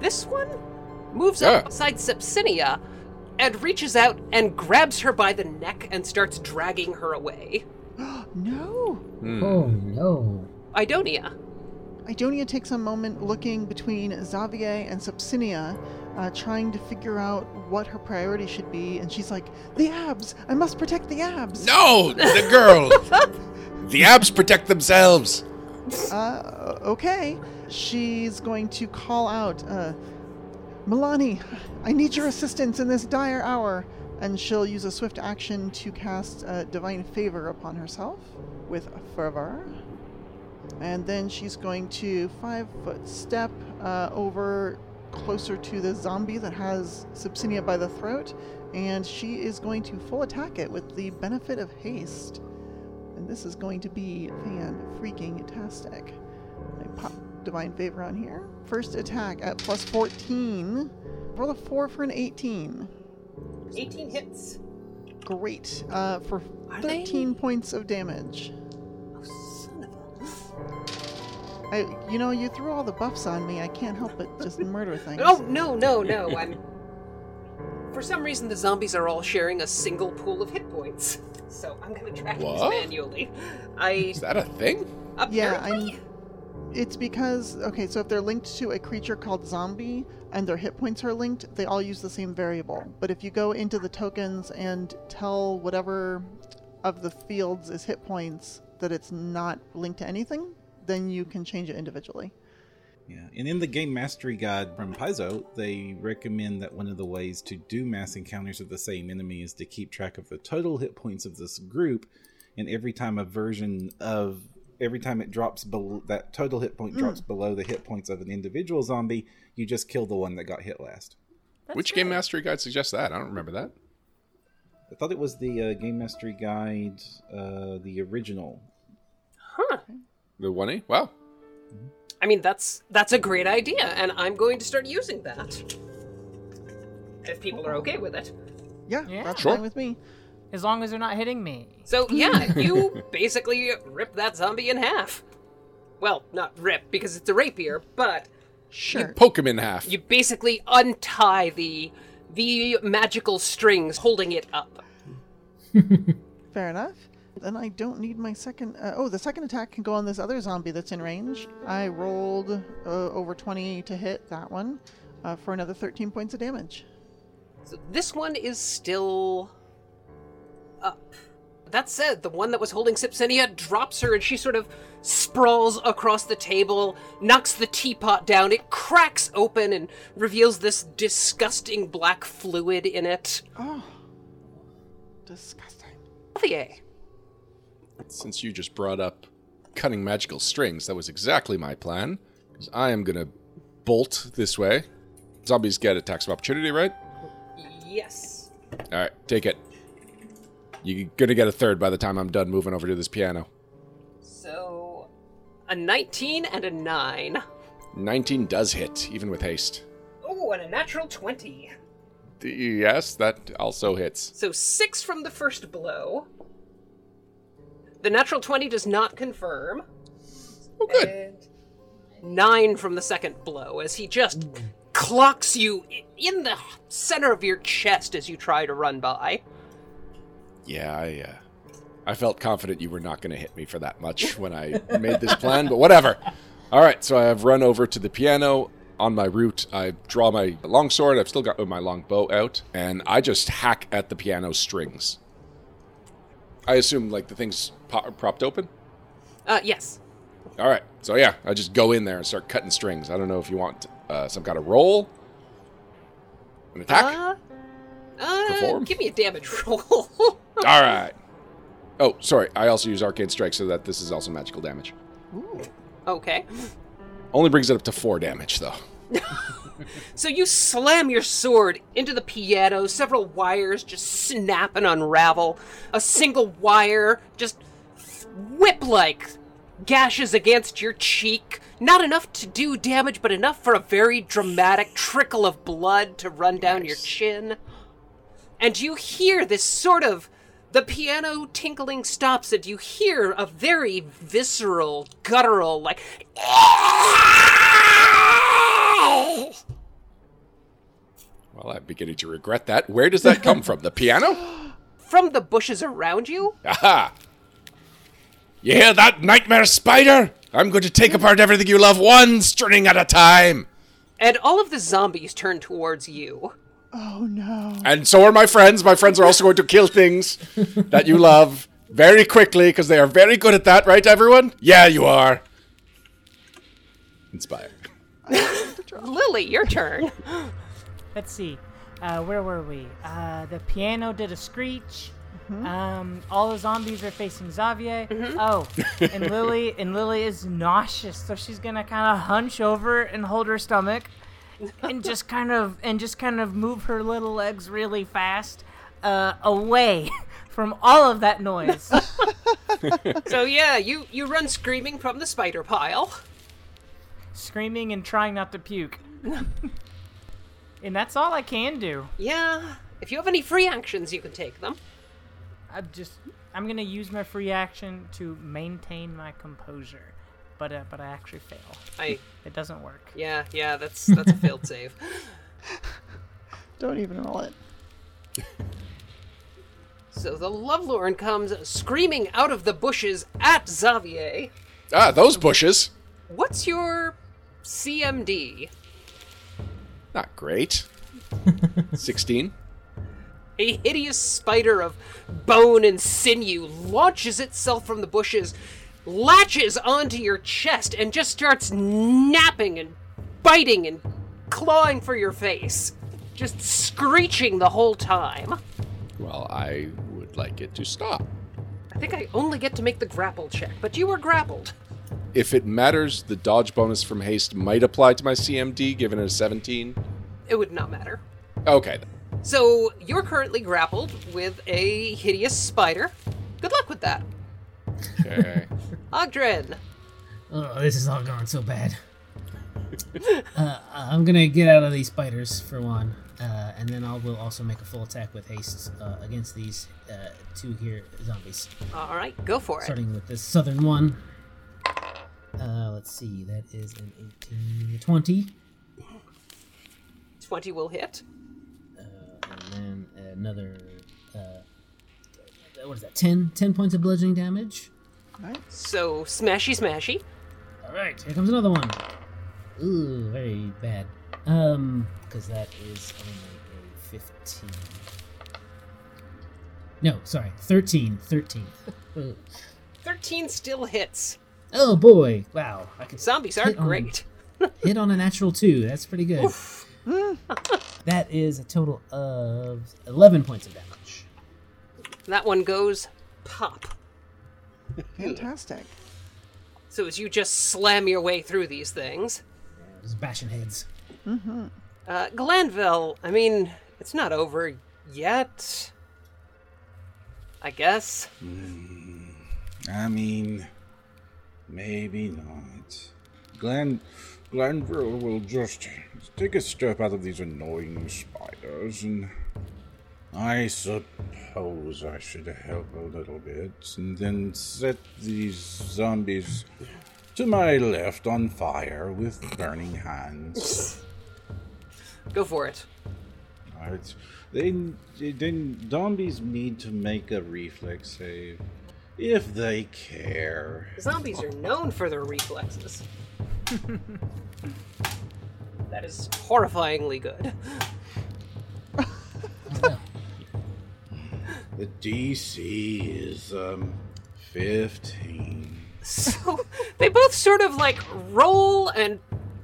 This one moves Yeah. up beside Sepsinia and reaches out and grabs her by the neck and starts dragging her away. No. Oh no. Idonia. Idonia takes a moment looking between Xavier and Sepsinia, uh, trying to figure out what her priority should be, and she's like, "The abs! I must protect the abs!" No, the girl. the abs protect themselves. Uh, okay. She's going to call out, uh, Milani, I need your assistance in this dire hour. And she'll use a swift action to cast uh, Divine Favor upon herself with Fervor. And then she's going to five foot step uh, over closer to the zombie that has Sepsinia by the throat. And she is going to full attack it with the benefit of haste. And this is going to be fan freaking tastic. I pop Divine Favor on here. First attack at plus 14. Roll a 4 for an 18. 18 hits. Great. Uh, for Are they? 13 points of damage. Oh, son of a. I, you know, you threw all the buffs on me. I can't help but just murder things. Oh, no, no, no. I'm. For some reason, the zombies are all sharing a single pool of hit points. So I'm gonna track these manually. I. Is that a thing? Yeah, apparently- I'm. It's because okay, so if they're linked to a creature called zombie and their hit points are linked, they all use the same variable. But if you go into the tokens and tell whatever of the fields is hit points that it's not linked to anything, then you can change it individually. Yeah, and in the game mastery guide from Paizo, they recommend that one of the ways to do mass encounters of the same enemy is to keep track of the total hit points of this group, and every time a version of every time it drops below that total hit point drops below the hit points of an individual zombie, you just kill the one that got hit last. That's Which good. game mastery guide suggests that? I don't remember that. I thought it was the uh, game mastery guide, uh, the original. Huh. The one E? Wow. I mean, that's that's a great idea, and I'm going to start using that. If people are okay with it. Yeah, Yeah. that's Sure. fine with me. As long as they're not hitting me. So yeah, you basically rip that zombie in half. Well, not rip because it's a rapier, but Sure. Poke him in half. you basically untie the the magical strings holding it up. Fair enough. Then I don't need my second. Uh, oh, the second attack can go on this other zombie that's in range. I rolled uh, over 20 to hit that one uh, for another 13 points of damage. So this one is still up. That said, the one that was holding Sepsinia drops her and she sort of sprawls across the table, knocks the teapot down. It cracks open and reveals this disgusting black fluid in it. Oh, disgusting. Xavier. Since you just brought up cutting magical strings, that was exactly my plan. Because I am gonna bolt this way. Zombies get attacks of opportunity, right? Yes. All right, take it. You're gonna get a third by the time I'm done moving over to this piano. So, a 19 and a 9. 19 does hit, even with haste. Oh, and a natural 20. Yes, that also hits. So, 6 from the first blow. The natural 20 does not confirm. Oh, good. And 9 from the second blow as he just clocks you in the center of your chest as you try to run by. Yeah, I, uh, I felt confident you were not going to hit me for that much when I made this plan, but whatever. All right, so I have run over to the piano. On my route, I draw my longsword. I've still got my long bow out, and I just hack at the piano strings. I assume like the thing's po- propped open. Uh, yes. All right. So yeah, I just go in there and start cutting strings. I don't know if you want uh, some kind of roll, an attack. Uh, uh, Perform? give me a damage roll. All right. Oh, sorry. I also use arcane strike so that this is also magical damage. okay. Only brings it up to four damage though. So you slam your sword into the piano, several wires just snap and unravel. A single wire just whip like gashes against your cheek. Not enough to do damage, but enough for a very dramatic trickle of blood to run down your chin. And you hear this sort of. The piano tinkling stops, and you hear a very visceral, guttural, like. Well, I'm beginning to regret that. Where does that come from? The piano? from the bushes around you. Aha! You hear that, nightmare spider? I'm going to take apart everything you love one string at a time. And all of the zombies turn towards you. Oh no. And so are my friends. My friends are also going to kill things that you love very quickly because they are very good at that, right, everyone? Yeah, you are. Inspire. Lily, your turn. Let's see. Uh, where were we? Uh, the piano did a screech. Um, all the zombies are facing Xavier. Oh, and Lily and Lily is nauseous, so she's gonna kind of hunch over and hold her stomach, and just kind of and just kind of move her little legs really fast uh, away from all of that noise. So yeah, you you run screaming from the spider pile. screaming and trying not to puke. and that's all I can do. Yeah. If you have any free actions, you can take them. I'm just I'm gonna use my free action to maintain my composure, but uh, but I actually fail. I It doesn't work. yeah yeah that's that's a failed save. Don't even roll it. So the Lovelorn comes screaming out of the bushes at Xavier. Ah, those bushes. What's your CMD? Not great. 16. A hideous spider of bone and sinew launches itself from the bushes, latches onto your chest, and just starts napping and biting and clawing for your face. Just screeching the whole time. Well, I would like it to stop. I think I only get to make the grapple check, but you were grappled. If it matters, the dodge bonus from haste might apply to my CMD, given it a 17. It would not matter. Okay. So you're currently grappled with a hideous spider. Good luck with that. Okay. Oggdren. Oh, this is all going so bad. uh, I'm gonna get out of these spiders for one, uh, and then I will also make a full attack with haste uh, against these uh, two here zombies. All right, go for it. Starting with this southern one. Uh, let's see, that is an 18, 20, 20 will hit. uh, and then another. What is that? 10, 10 points of bludgeoning damage. Right? So smashy smashy. All right, here comes another one. Ooh, very bad. Um, because that is only a 15. No, sorry, 13. 13. 13 still hits. oh boy, wow. I can Zombies are Hit on- great. hit on a natural 2. That's pretty good. that is a total of 11 points of damage. That one goes pop. Fantastic. So as you just slam your way through these things, Just bashing heads. uh, Glanville, I mean, it's not over yet. I guess. I mean, maybe not. Glen, Glenville will just take a step out of these annoying spiders, and I suppose I should help a little bit, and then set these zombies to my left on fire with burning hands. Go for it. Alright. They, then zombies need to make a reflex save if they care. Zombies are known for their reflexes. that is horrifyingly good. The DC is um fifteen. So they both sort of like roll and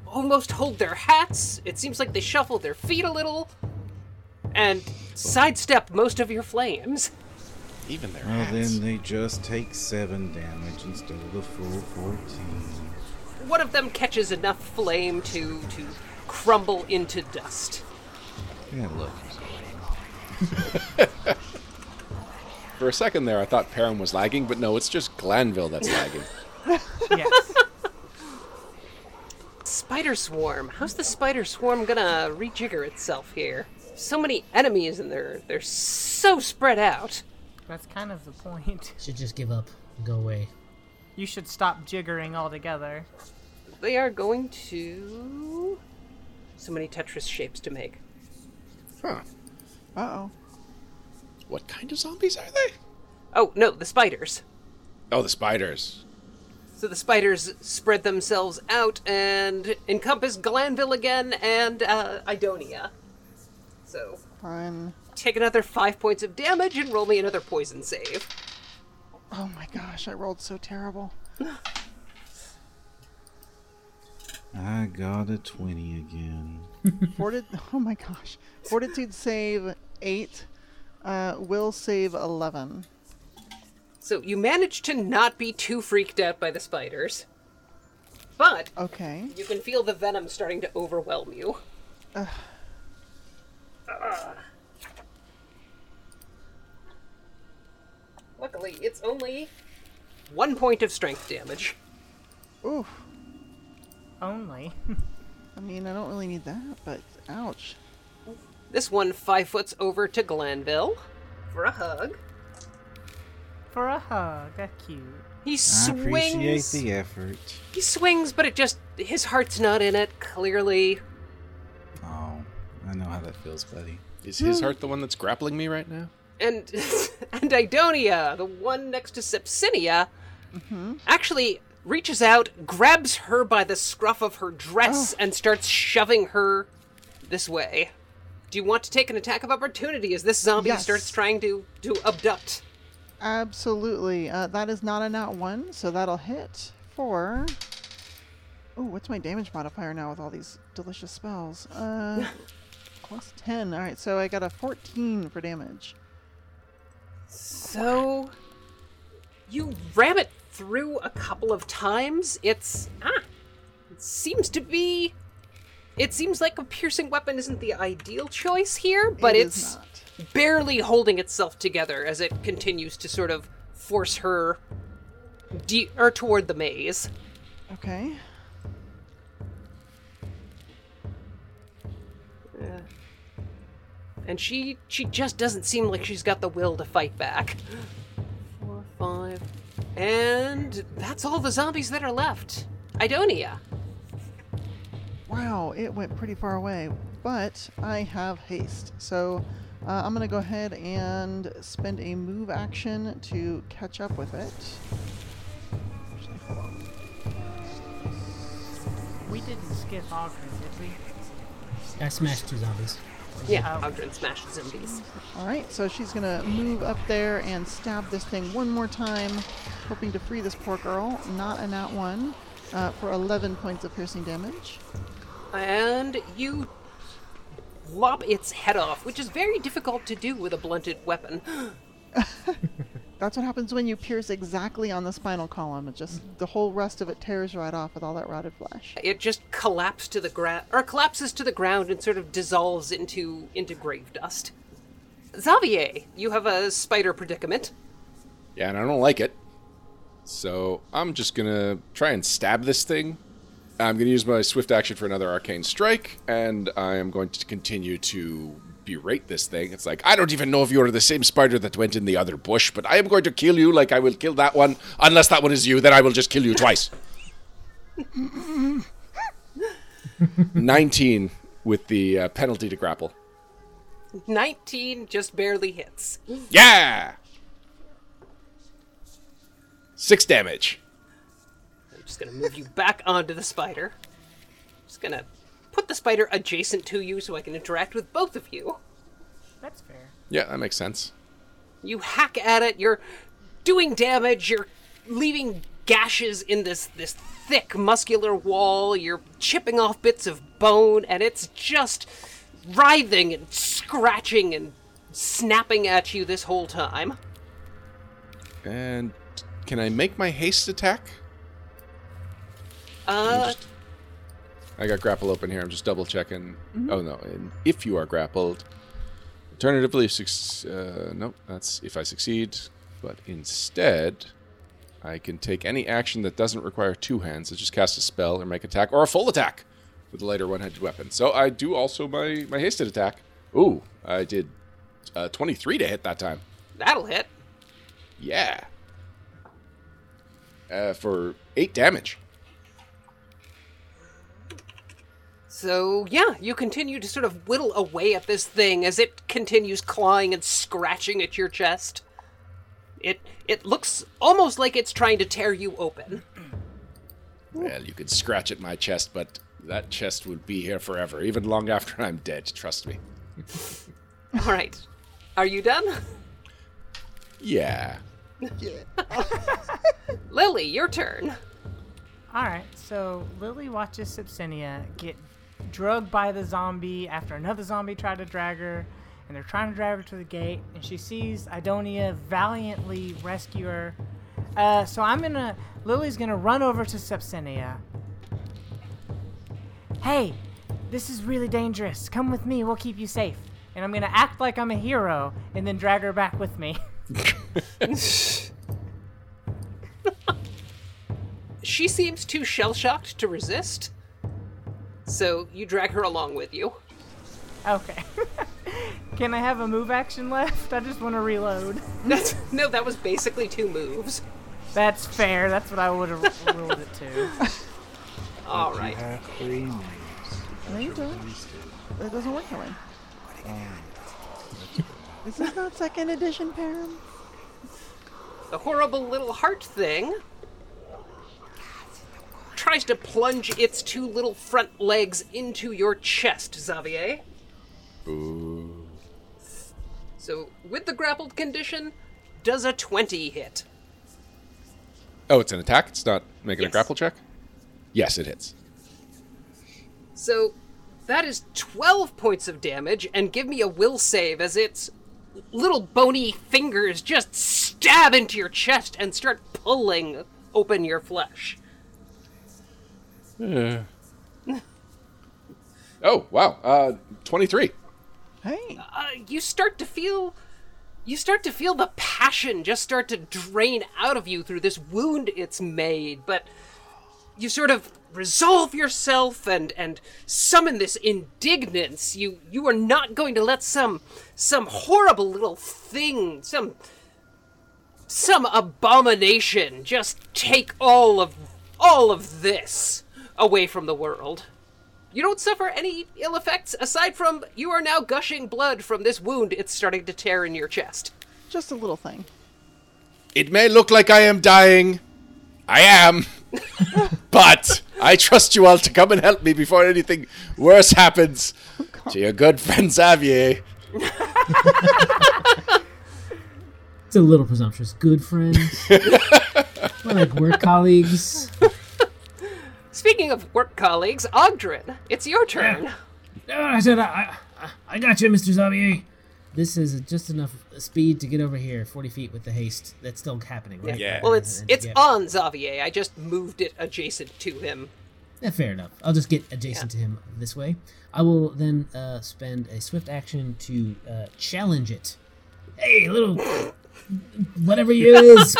almost hold their hats. It seems like they shuffle their feet a little and sidestep most of your flames. Even their Well, hats. then they just take seven damage instead of the full 14. One of them catches enough flame to to crumble into dust. Yeah, look. For a second there, I thought Perrin was lagging, but no, it's just Glanville that's lagging. Yes. Spider swarm. How's the spider swarm gonna rejigger itself here? So many enemies and they're they're so spread out. That's kind of the point. Should just give up and go away. You should stop jiggering altogether. They are going to so many Tetris shapes to make. Huh. Uh oh. What kind of zombies are they? Oh no, the spiders. Oh, the spiders. So the spiders spread themselves out and encompass Glanville again and uh, Idonia. So Fun. take another five points of damage and roll me another poison save. Oh my gosh, I rolled so terrible. I got a 20 again. Fortitude. Oh my gosh. Fortitude save eight. Uh, will save eleven. So you managed to not be too freaked out by the spiders. But Okay. you can feel the venom starting to overwhelm you. Luckily, it's only one point of strength damage. Oof. Only. I mean, I don't really need that, but ouch. This one five foots over to Glanville for a hug. For a hug. That's cute. He I appreciate swings. the effort. He swings, but it just his heart's not in it. Clearly, Oh, I know how that feels, buddy. Is his hmm. heart the one that's grappling me right now? and and Idonia, the one next to Sepsinia, mm-hmm. actually reaches out, grabs her by the scruff of her dress, oh. and starts shoving her this way. Do you want to take an attack of opportunity as this zombie Yes. starts trying to to abduct? Absolutely. Uh, that is not a nat one, so that'll hit for. Oh, what's my damage modifier now with all these delicious spells? Uh, plus 10. Alright, so I got a 14 for damage. So you ram it through a couple of times. It's ah, it seems to be. It seems like a piercing weapon isn't the ideal choice here, but It it's barely holding itself together as it continues to sort of force her de- or toward the maze. Okay. Uh, and she she just doesn't seem like she's got the will to fight back. Four, five, and that's all the zombies that are left. Idonia. Wow, it went pretty far away, but I have haste. So uh, I'm going to go ahead and spend a move action to catch up with it. Actually, hold on. We didn't skip Oggdren, did we? I smashed two zombies. Yeah. Ogden smashed zombies. All right, so she's going to move up there and stab this thing one more time, hoping to free this poor girl. Not a nat one uh, for 11 points of piercing damage. And you lop its head off, which is very difficult to do with a blunted weapon. That's what happens when you pierce exactly on the spinal column. It just the whole rest of it tears right off with all that rotted flesh. It just collapses to the ground, or collapses to the ground and sort of dissolves into into grave dust. Xavier, you have a spider predicament. Yeah, and I don't like it. So I'm just gonna try and stab this thing. I'm gonna use my swift action for another arcane strike, and I am going to continue to berate this thing. It's like I don't even know if you're the same spider that went in the other bush, but I am going to kill you like I will kill that one. Unless that one is you, then I will just kill you twice. Nineteen with the uh, penalty to grapple. 19 just barely hits. Yeah. Six damage. I'm just gonna move you back onto the spider. Just gonna put the spider adjacent to you so I can interact with both of you. That's fair. Yeah, that makes sense. You hack at it, you're doing damage, you're leaving gashes in this this thick muscular wall, you're chipping off bits of bone, and it's just writhing and scratching and snapping at you this whole time. And can I make my haste attack? Uh, I got grapple open here. I'm just double checking. Oh no! And if you are grappled, alternatively, suc- uh, no, that's if I succeed. But instead, I can take any action that doesn't require two hands, such as cast a spell or make attack or a full attack with a lighter one-handed weapon. So I do also my my hasted attack. Ooh, I did uh, 23 to hit that time. that'll hit. Yeah. Uh, for eight damage. So, yeah, you continue to sort of whittle away at this thing as it continues clawing and scratching at your chest. It it looks almost like it's trying to tear you open. Well, you could scratch at my chest, but that chest will be here forever, even long after I'm dead. Trust me. All right. Are you done? Yeah. Lily, your turn. All right, so Lily watches Sepsinia get drugged by the zombie after another zombie tried to drag her, and they're trying to drag her to the gate, and she sees Idonia valiantly rescue her. Uh, so I'm gonna, Lily's gonna run over to Sepsinia. Hey, this is really dangerous. Come with me, we'll keep you safe. And I'm gonna act like I'm a hero, and then drag her back with me. She seems too shell shocked to resist. So you drag her along with you. Okay. Can I have a move action left? I just want to reload. That's no, that was basically two moves. That's fair. That's what I would have ruled it to. All right. Have three moves. No, you don't. That doesn't work that way. This is not second edition, Param. The horrible little heart thing tries to plunge its two little front legs into your chest, Xavier. Ooh. So, with the grappled condition, does a 20 hit? Oh, it's an attack? It's not making Yes. a grapple check? Yes, it hits. So, that is 12 points of damage, and give me a will save as its little bony fingers just stab into your chest and start pulling open your flesh. Oh, wow. Uh, 23. Hey, uh, you start to feel you start to feel the passion just start to drain out of you through this wound it's made but you sort of resolve yourself and and summon this indignance you you are not going to let some some horrible little thing some some abomination just take all of all of this away from the world you don't suffer any ill effects aside from you are now gushing blood from this wound it's starting to tear in your chest. just a little thing. It may look like I am dying. I am. but I trust you all to come and help me before anything worse happens to your good friend Xavier. It's a little presumptuous. Good friends. We're like work colleagues. Speaking of work colleagues, Oggdren, it's your turn. No, I said I, I, I got you, Mr. Xavier. This is just enough speed to get over here, 40 feet with the haste. That's still happening, right? Yeah. Well, it's And to it's get- on Xavier. I just moved it adjacent to him. Yeah, fair enough. I'll just get adjacent to him this way. I will then uh, spend a swift action to uh, challenge it. Hey, little whatever you is,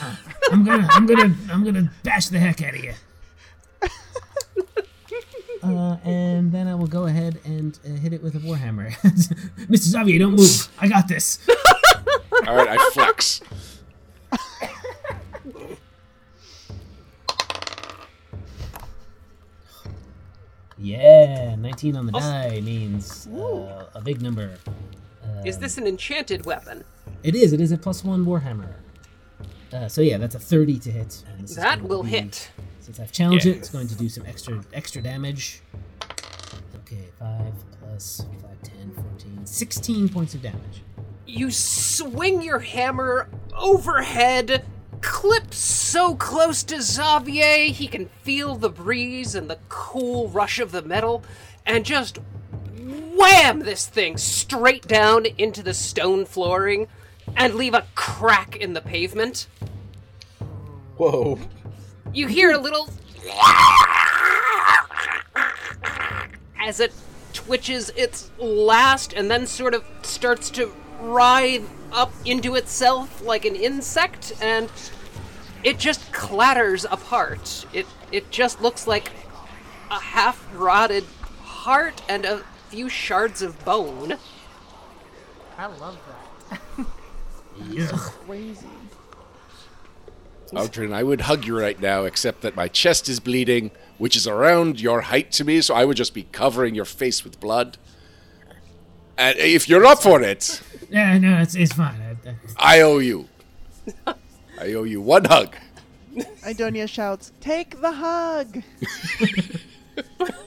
I'm gonna, I'm gonna, I'm gonna bash the heck out of you. Uh, and then I will go ahead and uh, hit it with a warhammer. Mr. Xavier, don't move. I got this. All right, I flex. Yeah, 19 on the die means uh, a big number. Is this an enchanted weapon? It is. It is a plus one warhammer. Uh, so yeah, that's a 30 to hit. And this is That going to will be- hit. Since I've challenged it, it's going to do some extra extra damage. Okay, 5 plus 5, 10, 14, 16 points of damage. You swing your hammer overhead, clip so close to Xavier he can feel the breeze and the cool rush of the metal, and just wham this thing straight down into the stone flooring and leave a crack in the pavement. Whoa. You hear a little as it twitches its last and then sort of starts to writhe up into itself like an insect and it just clatters apart. It it just looks like a half rotted heart and a few shards of bone. I love that. yeah. Crazy. Oggdren, I would hug you right now, except that my chest is bleeding, which is around your height to me, so I would just be covering your face with blood. And if you're up for it, Yeah, no, it's it's fine. I, I, I owe you. I owe you one hug. Idonia shouts, "Take the hug!"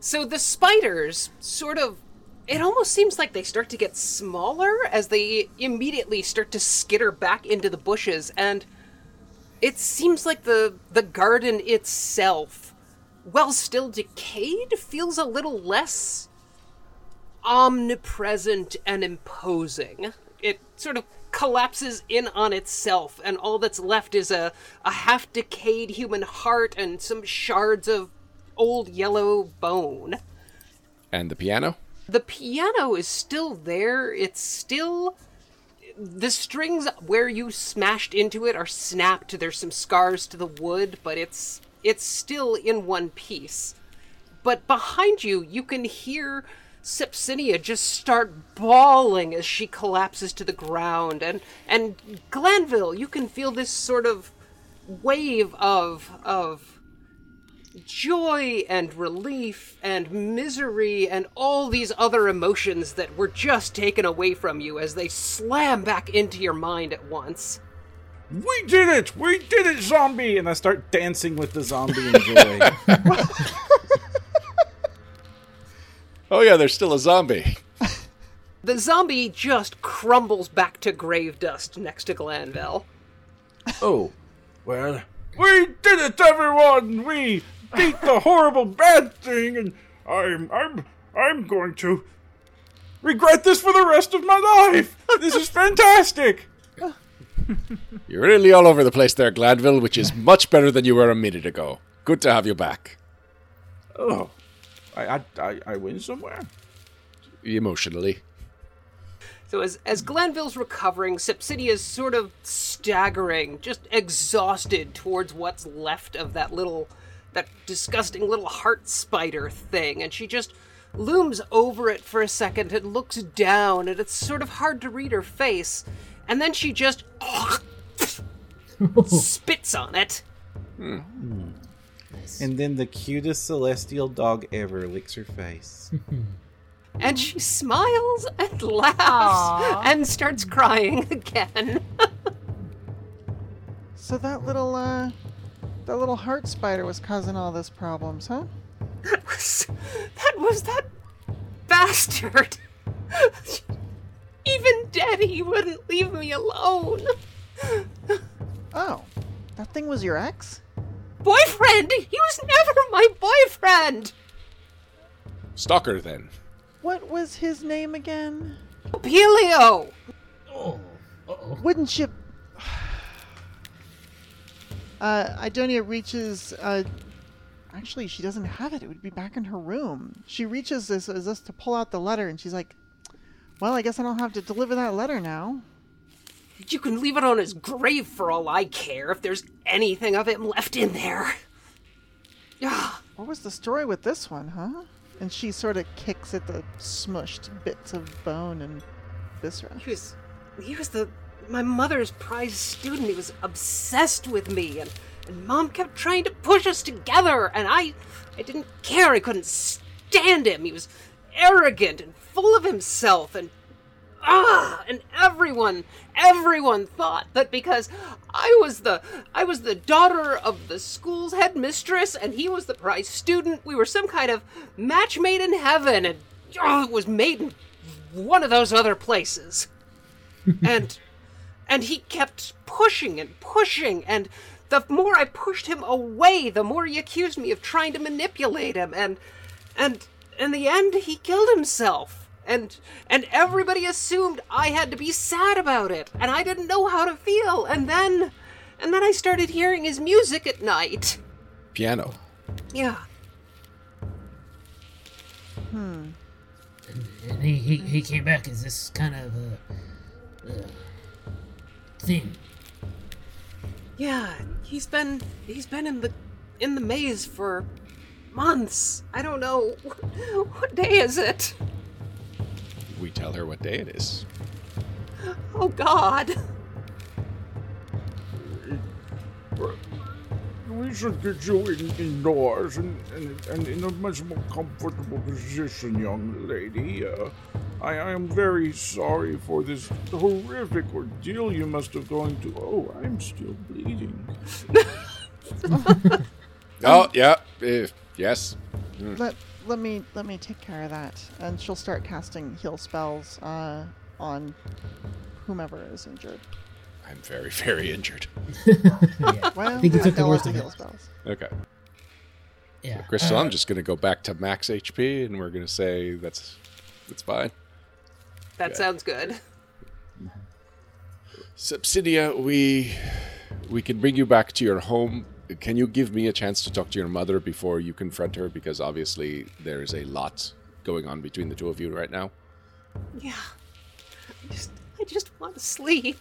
So the spiders sort of it almost seems like they start to get smaller as they immediately start to skitter back into the bushes and it seems like the the garden itself while still decayed feels a little less omnipresent and imposing. It sort of collapses in on itself, and all that's left is a, a half decayed human heart and some shards of old yellow bone. And the piano? The piano is still there. It's still. The strings where you smashed into it are snapped. There's some scars to the wood, but it's it's still in one piece. But behind you, you can hear Sepsinia just start bawling as she collapses to the ground, and and Glanville, you can feel this sort of wave of of joy and relief and misery and all these other emotions that were just taken away from you as they slam back into your mind at once. We did it! We did it, zombie! And I start dancing with the zombie in joy. Oh, yeah, there's still a zombie. The zombie just crumbles back to grave dust next to Glanville. Oh, well, we did it, everyone! We beat the horrible bad thing, and I'm, I'm, I'm going to regret this for the rest of my life. This is fantastic. You're really all over the place there, Glanville, which is much better than you were a minute ago. Good to have you back. Oh, I, I, I, I win somewhere. Emotionally. So as as Glanville's recovering, Sepsinia's sort of staggering, just exhausted towards what's left of that little that disgusting little heart spider thing, and she just looms over it for a second and looks down, and it's sort of hard to read her face, and then she just spits on it. and then the cutest celestial dog ever licks her face. And she smiles and laughs Aw. and starts crying again. So that little uh, that little heart spider was causing all this problems, huh? That was that was that bastard. Even dead, he wouldn't leave me alone. Oh, that thing was your ex? Boyfriend! He was never my boyfriend! Stalker, then. What was his name again? Pelio! oh, uh-oh. Wouldn't you? Uh, Idonia reaches. Uh, actually, she doesn't have it. It would be back in her room. She reaches this as this to pull out the letter, and she's like, "Well, I guess I don't have to deliver that letter now." You can leave it on his grave for all I care if there's anything of him left in there. Ah, What was the story with this one, huh? And she sort of kicks at the smushed bits of bone and viscera. he was. He was the. My mother's prized student. He was obsessed with me, and, and mom kept trying to push us together, and I. I didn't care. I couldn't stand him. He was arrogant and full of himself, and ah, and everyone, everyone thought that because I was the, I was the daughter of the school's headmistress, and he was the prize student, we were some kind of match made in heaven, and oh, it was made in one of those other places. and and he kept pushing and pushing and the more I pushed him away, the more he accused me of trying to manipulate him and and in the end he killed himself. And and everybody assumed I had to be sad about it, and I didn't know how to feel. And then and then I started hearing his music at night. Piano. Yeah. Hmm. And he, he, he came back as this kind of uh, uh, thing. Yeah, he's been he's been in the in the maze for months. I don't know what day is it. We tell her what day it is. Oh God. Uh, We should get you in, indoors and, and, and in a much more comfortable position, young lady. Uh, I, I am very sorry for this horrific ordeal you must have gone through. Oh, I'm still bleeding. Oh, yeah. eh, yes. Let let me let me take care of that, and she'll start casting heal spells uh, on whomever is injured. I'm very, very injured. Well, I think you took the worst of heal it. spells. Okay. Yeah. Crystal, uh, I'm just going to go back to max HP and we're going to say that's that's fine. That Okay. sounds good. Sepsinia, we we can bring you back to your home. Can you give me a chance to talk to your mother before you confront her? Because obviously there is a lot going on between the two of you right now. Yeah. I just I just want to sleep.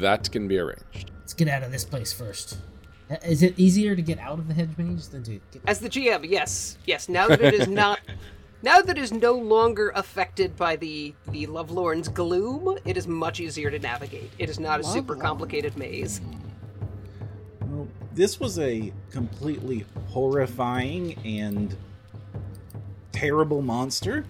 That can be arranged. Let's get out of this place first. Uh, Is it easier to get out of the hedge maze than to get As the GM, yes, yes. Now that it is not, now that it is no longer affected by the the Lovelorn's gloom, it is much easier to navigate. It is not a super complicated maze. Well, this was a completely horrifying and terrible monster.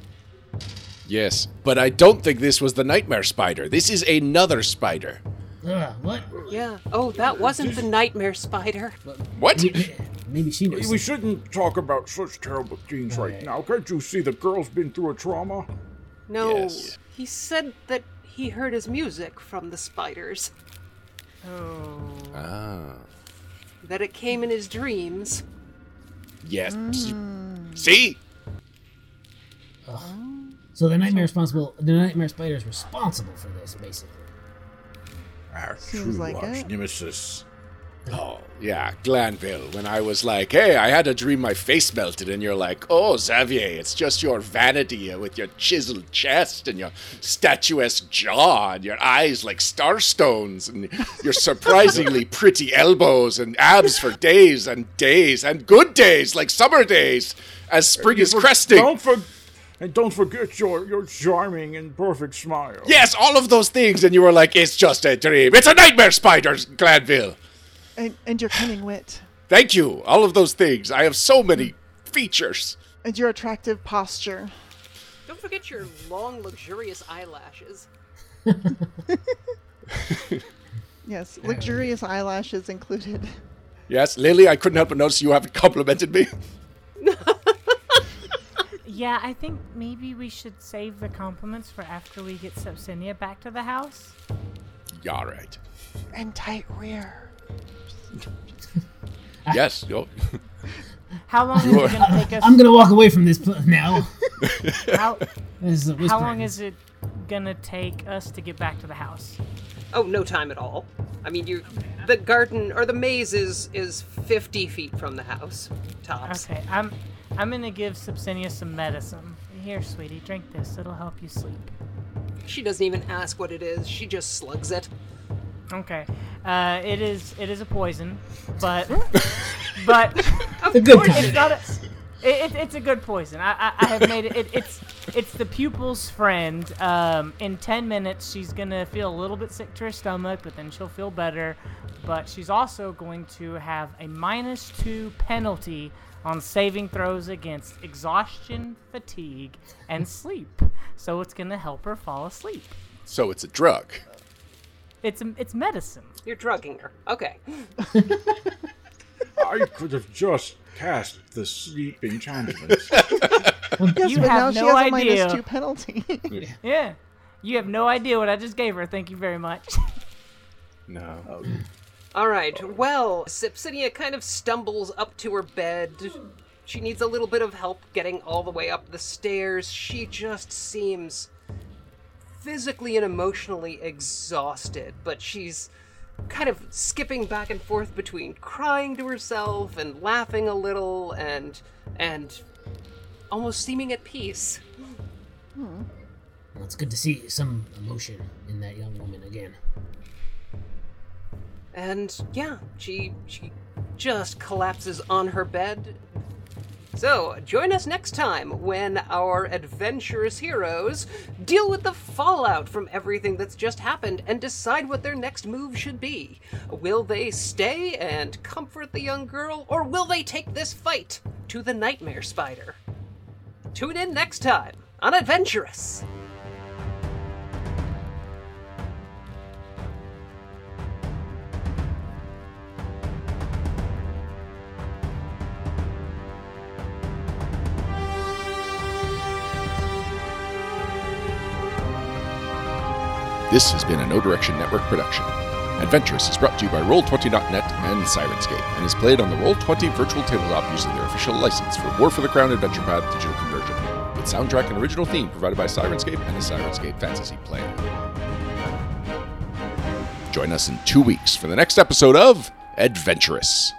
Yes, but I don't think this was the nightmare spider. This is another spider. Ugh, what? Yeah. Oh, that wasn't the nightmare spider. What? Maybe, maybe she knows. We shouldn't talk about such terrible things right now. Can't you see the girl's been through a trauma? No. Yes. He said that he heard his music from the spiders. Oh. Ah. That it came in his dreams. Yes. See? So the nightmare responsible. The nightmare spider is responsible for this, basically. Our Seems true like arch it. nemesis. Oh, yeah, Glanville. When I was like, hey, I had a dream my face melted, and you're like, oh, Xavier, it's just your vanity uh, with your chiseled chest and your statuesque jaw and your eyes like starstones and your surprisingly pretty elbows and abs for days and days and good days like summer days as spring is cresting. Don't for, and don't forget your your charming and perfect smile. Yes, all of those things, and you were like, it's just a dream. It's a nightmare Spiders, Glanville. And, and your cunning wit, Thank you. All of those things. I have so many features. and your attractive posture. Don't forget your long, luxurious eyelashes. Yes, luxurious eyelashes included. Yes, Lily, I couldn't help but notice you haven't complimented me. Yeah, I think maybe we should save the compliments for after we get Sepsinia back to the house. Yeah, all right. And tight rear. Yes. Yo. How long is it gonna take us? I'm gonna walk away from this pl- now. how, This is how long is it gonna take us to get back to the house? Oh, no time at all. I mean, you, the garden or the maze is is fifty feet from the house, tops. Okay, I'm I'm gonna give Sepsinia some medicine. Here, sweetie, drink this. It'll help you sleep. She doesn't even ask what it is. She just slugs it. Okay. Uh, it is it is a poison, but but the good it's not a. It, it, it's a good poison. I, I, I have made it, it. It's it's the pupil's friend. Um, in ten minutes, she's gonna feel a little bit sick to her stomach, but then she'll feel better. But she's also going to have a minus two penalty on saving throws against exhaustion, fatigue, and sleep. So it's gonna help her fall asleep. So it's a drug. It's it's medicine. You're drugging her. Okay. I could have just cast the sleep enchantment. Yes, You but now have she no has a idea. minus two penalty. Yeah. You have no idea what I just gave her. Thank you very much. No. Oh. All right. Well, Sepsinia kind of stumbles up to her bed. She needs a little bit of help getting all the way up the stairs. She just seems physically and emotionally exhausted, but she's kind of skipping back and forth between crying to herself and laughing a little and and almost seeming at peace. Well, it's good to see some emotion in that young woman again. And yeah, she she just collapses on her bed. So, join us next time when our adventurous heroes deal with the fallout from everything that's just happened and decide what their next move should be. Will they stay and comfort the young girl, or will they take this fight to the Nightmare Spider? Tune in next time on Adventurous! This has been a Know Direction Network production. Adventurous is brought to you by Roll20.net and Syrinscape, and is played on the Roll20 virtual tabletop using their official license for War for the Crown Adventure Path digital conversion, with soundtrack and original theme provided by Syrinscape and the Syrinscape Fantasy Player. Join us in two weeks for the next episode of Adventurous.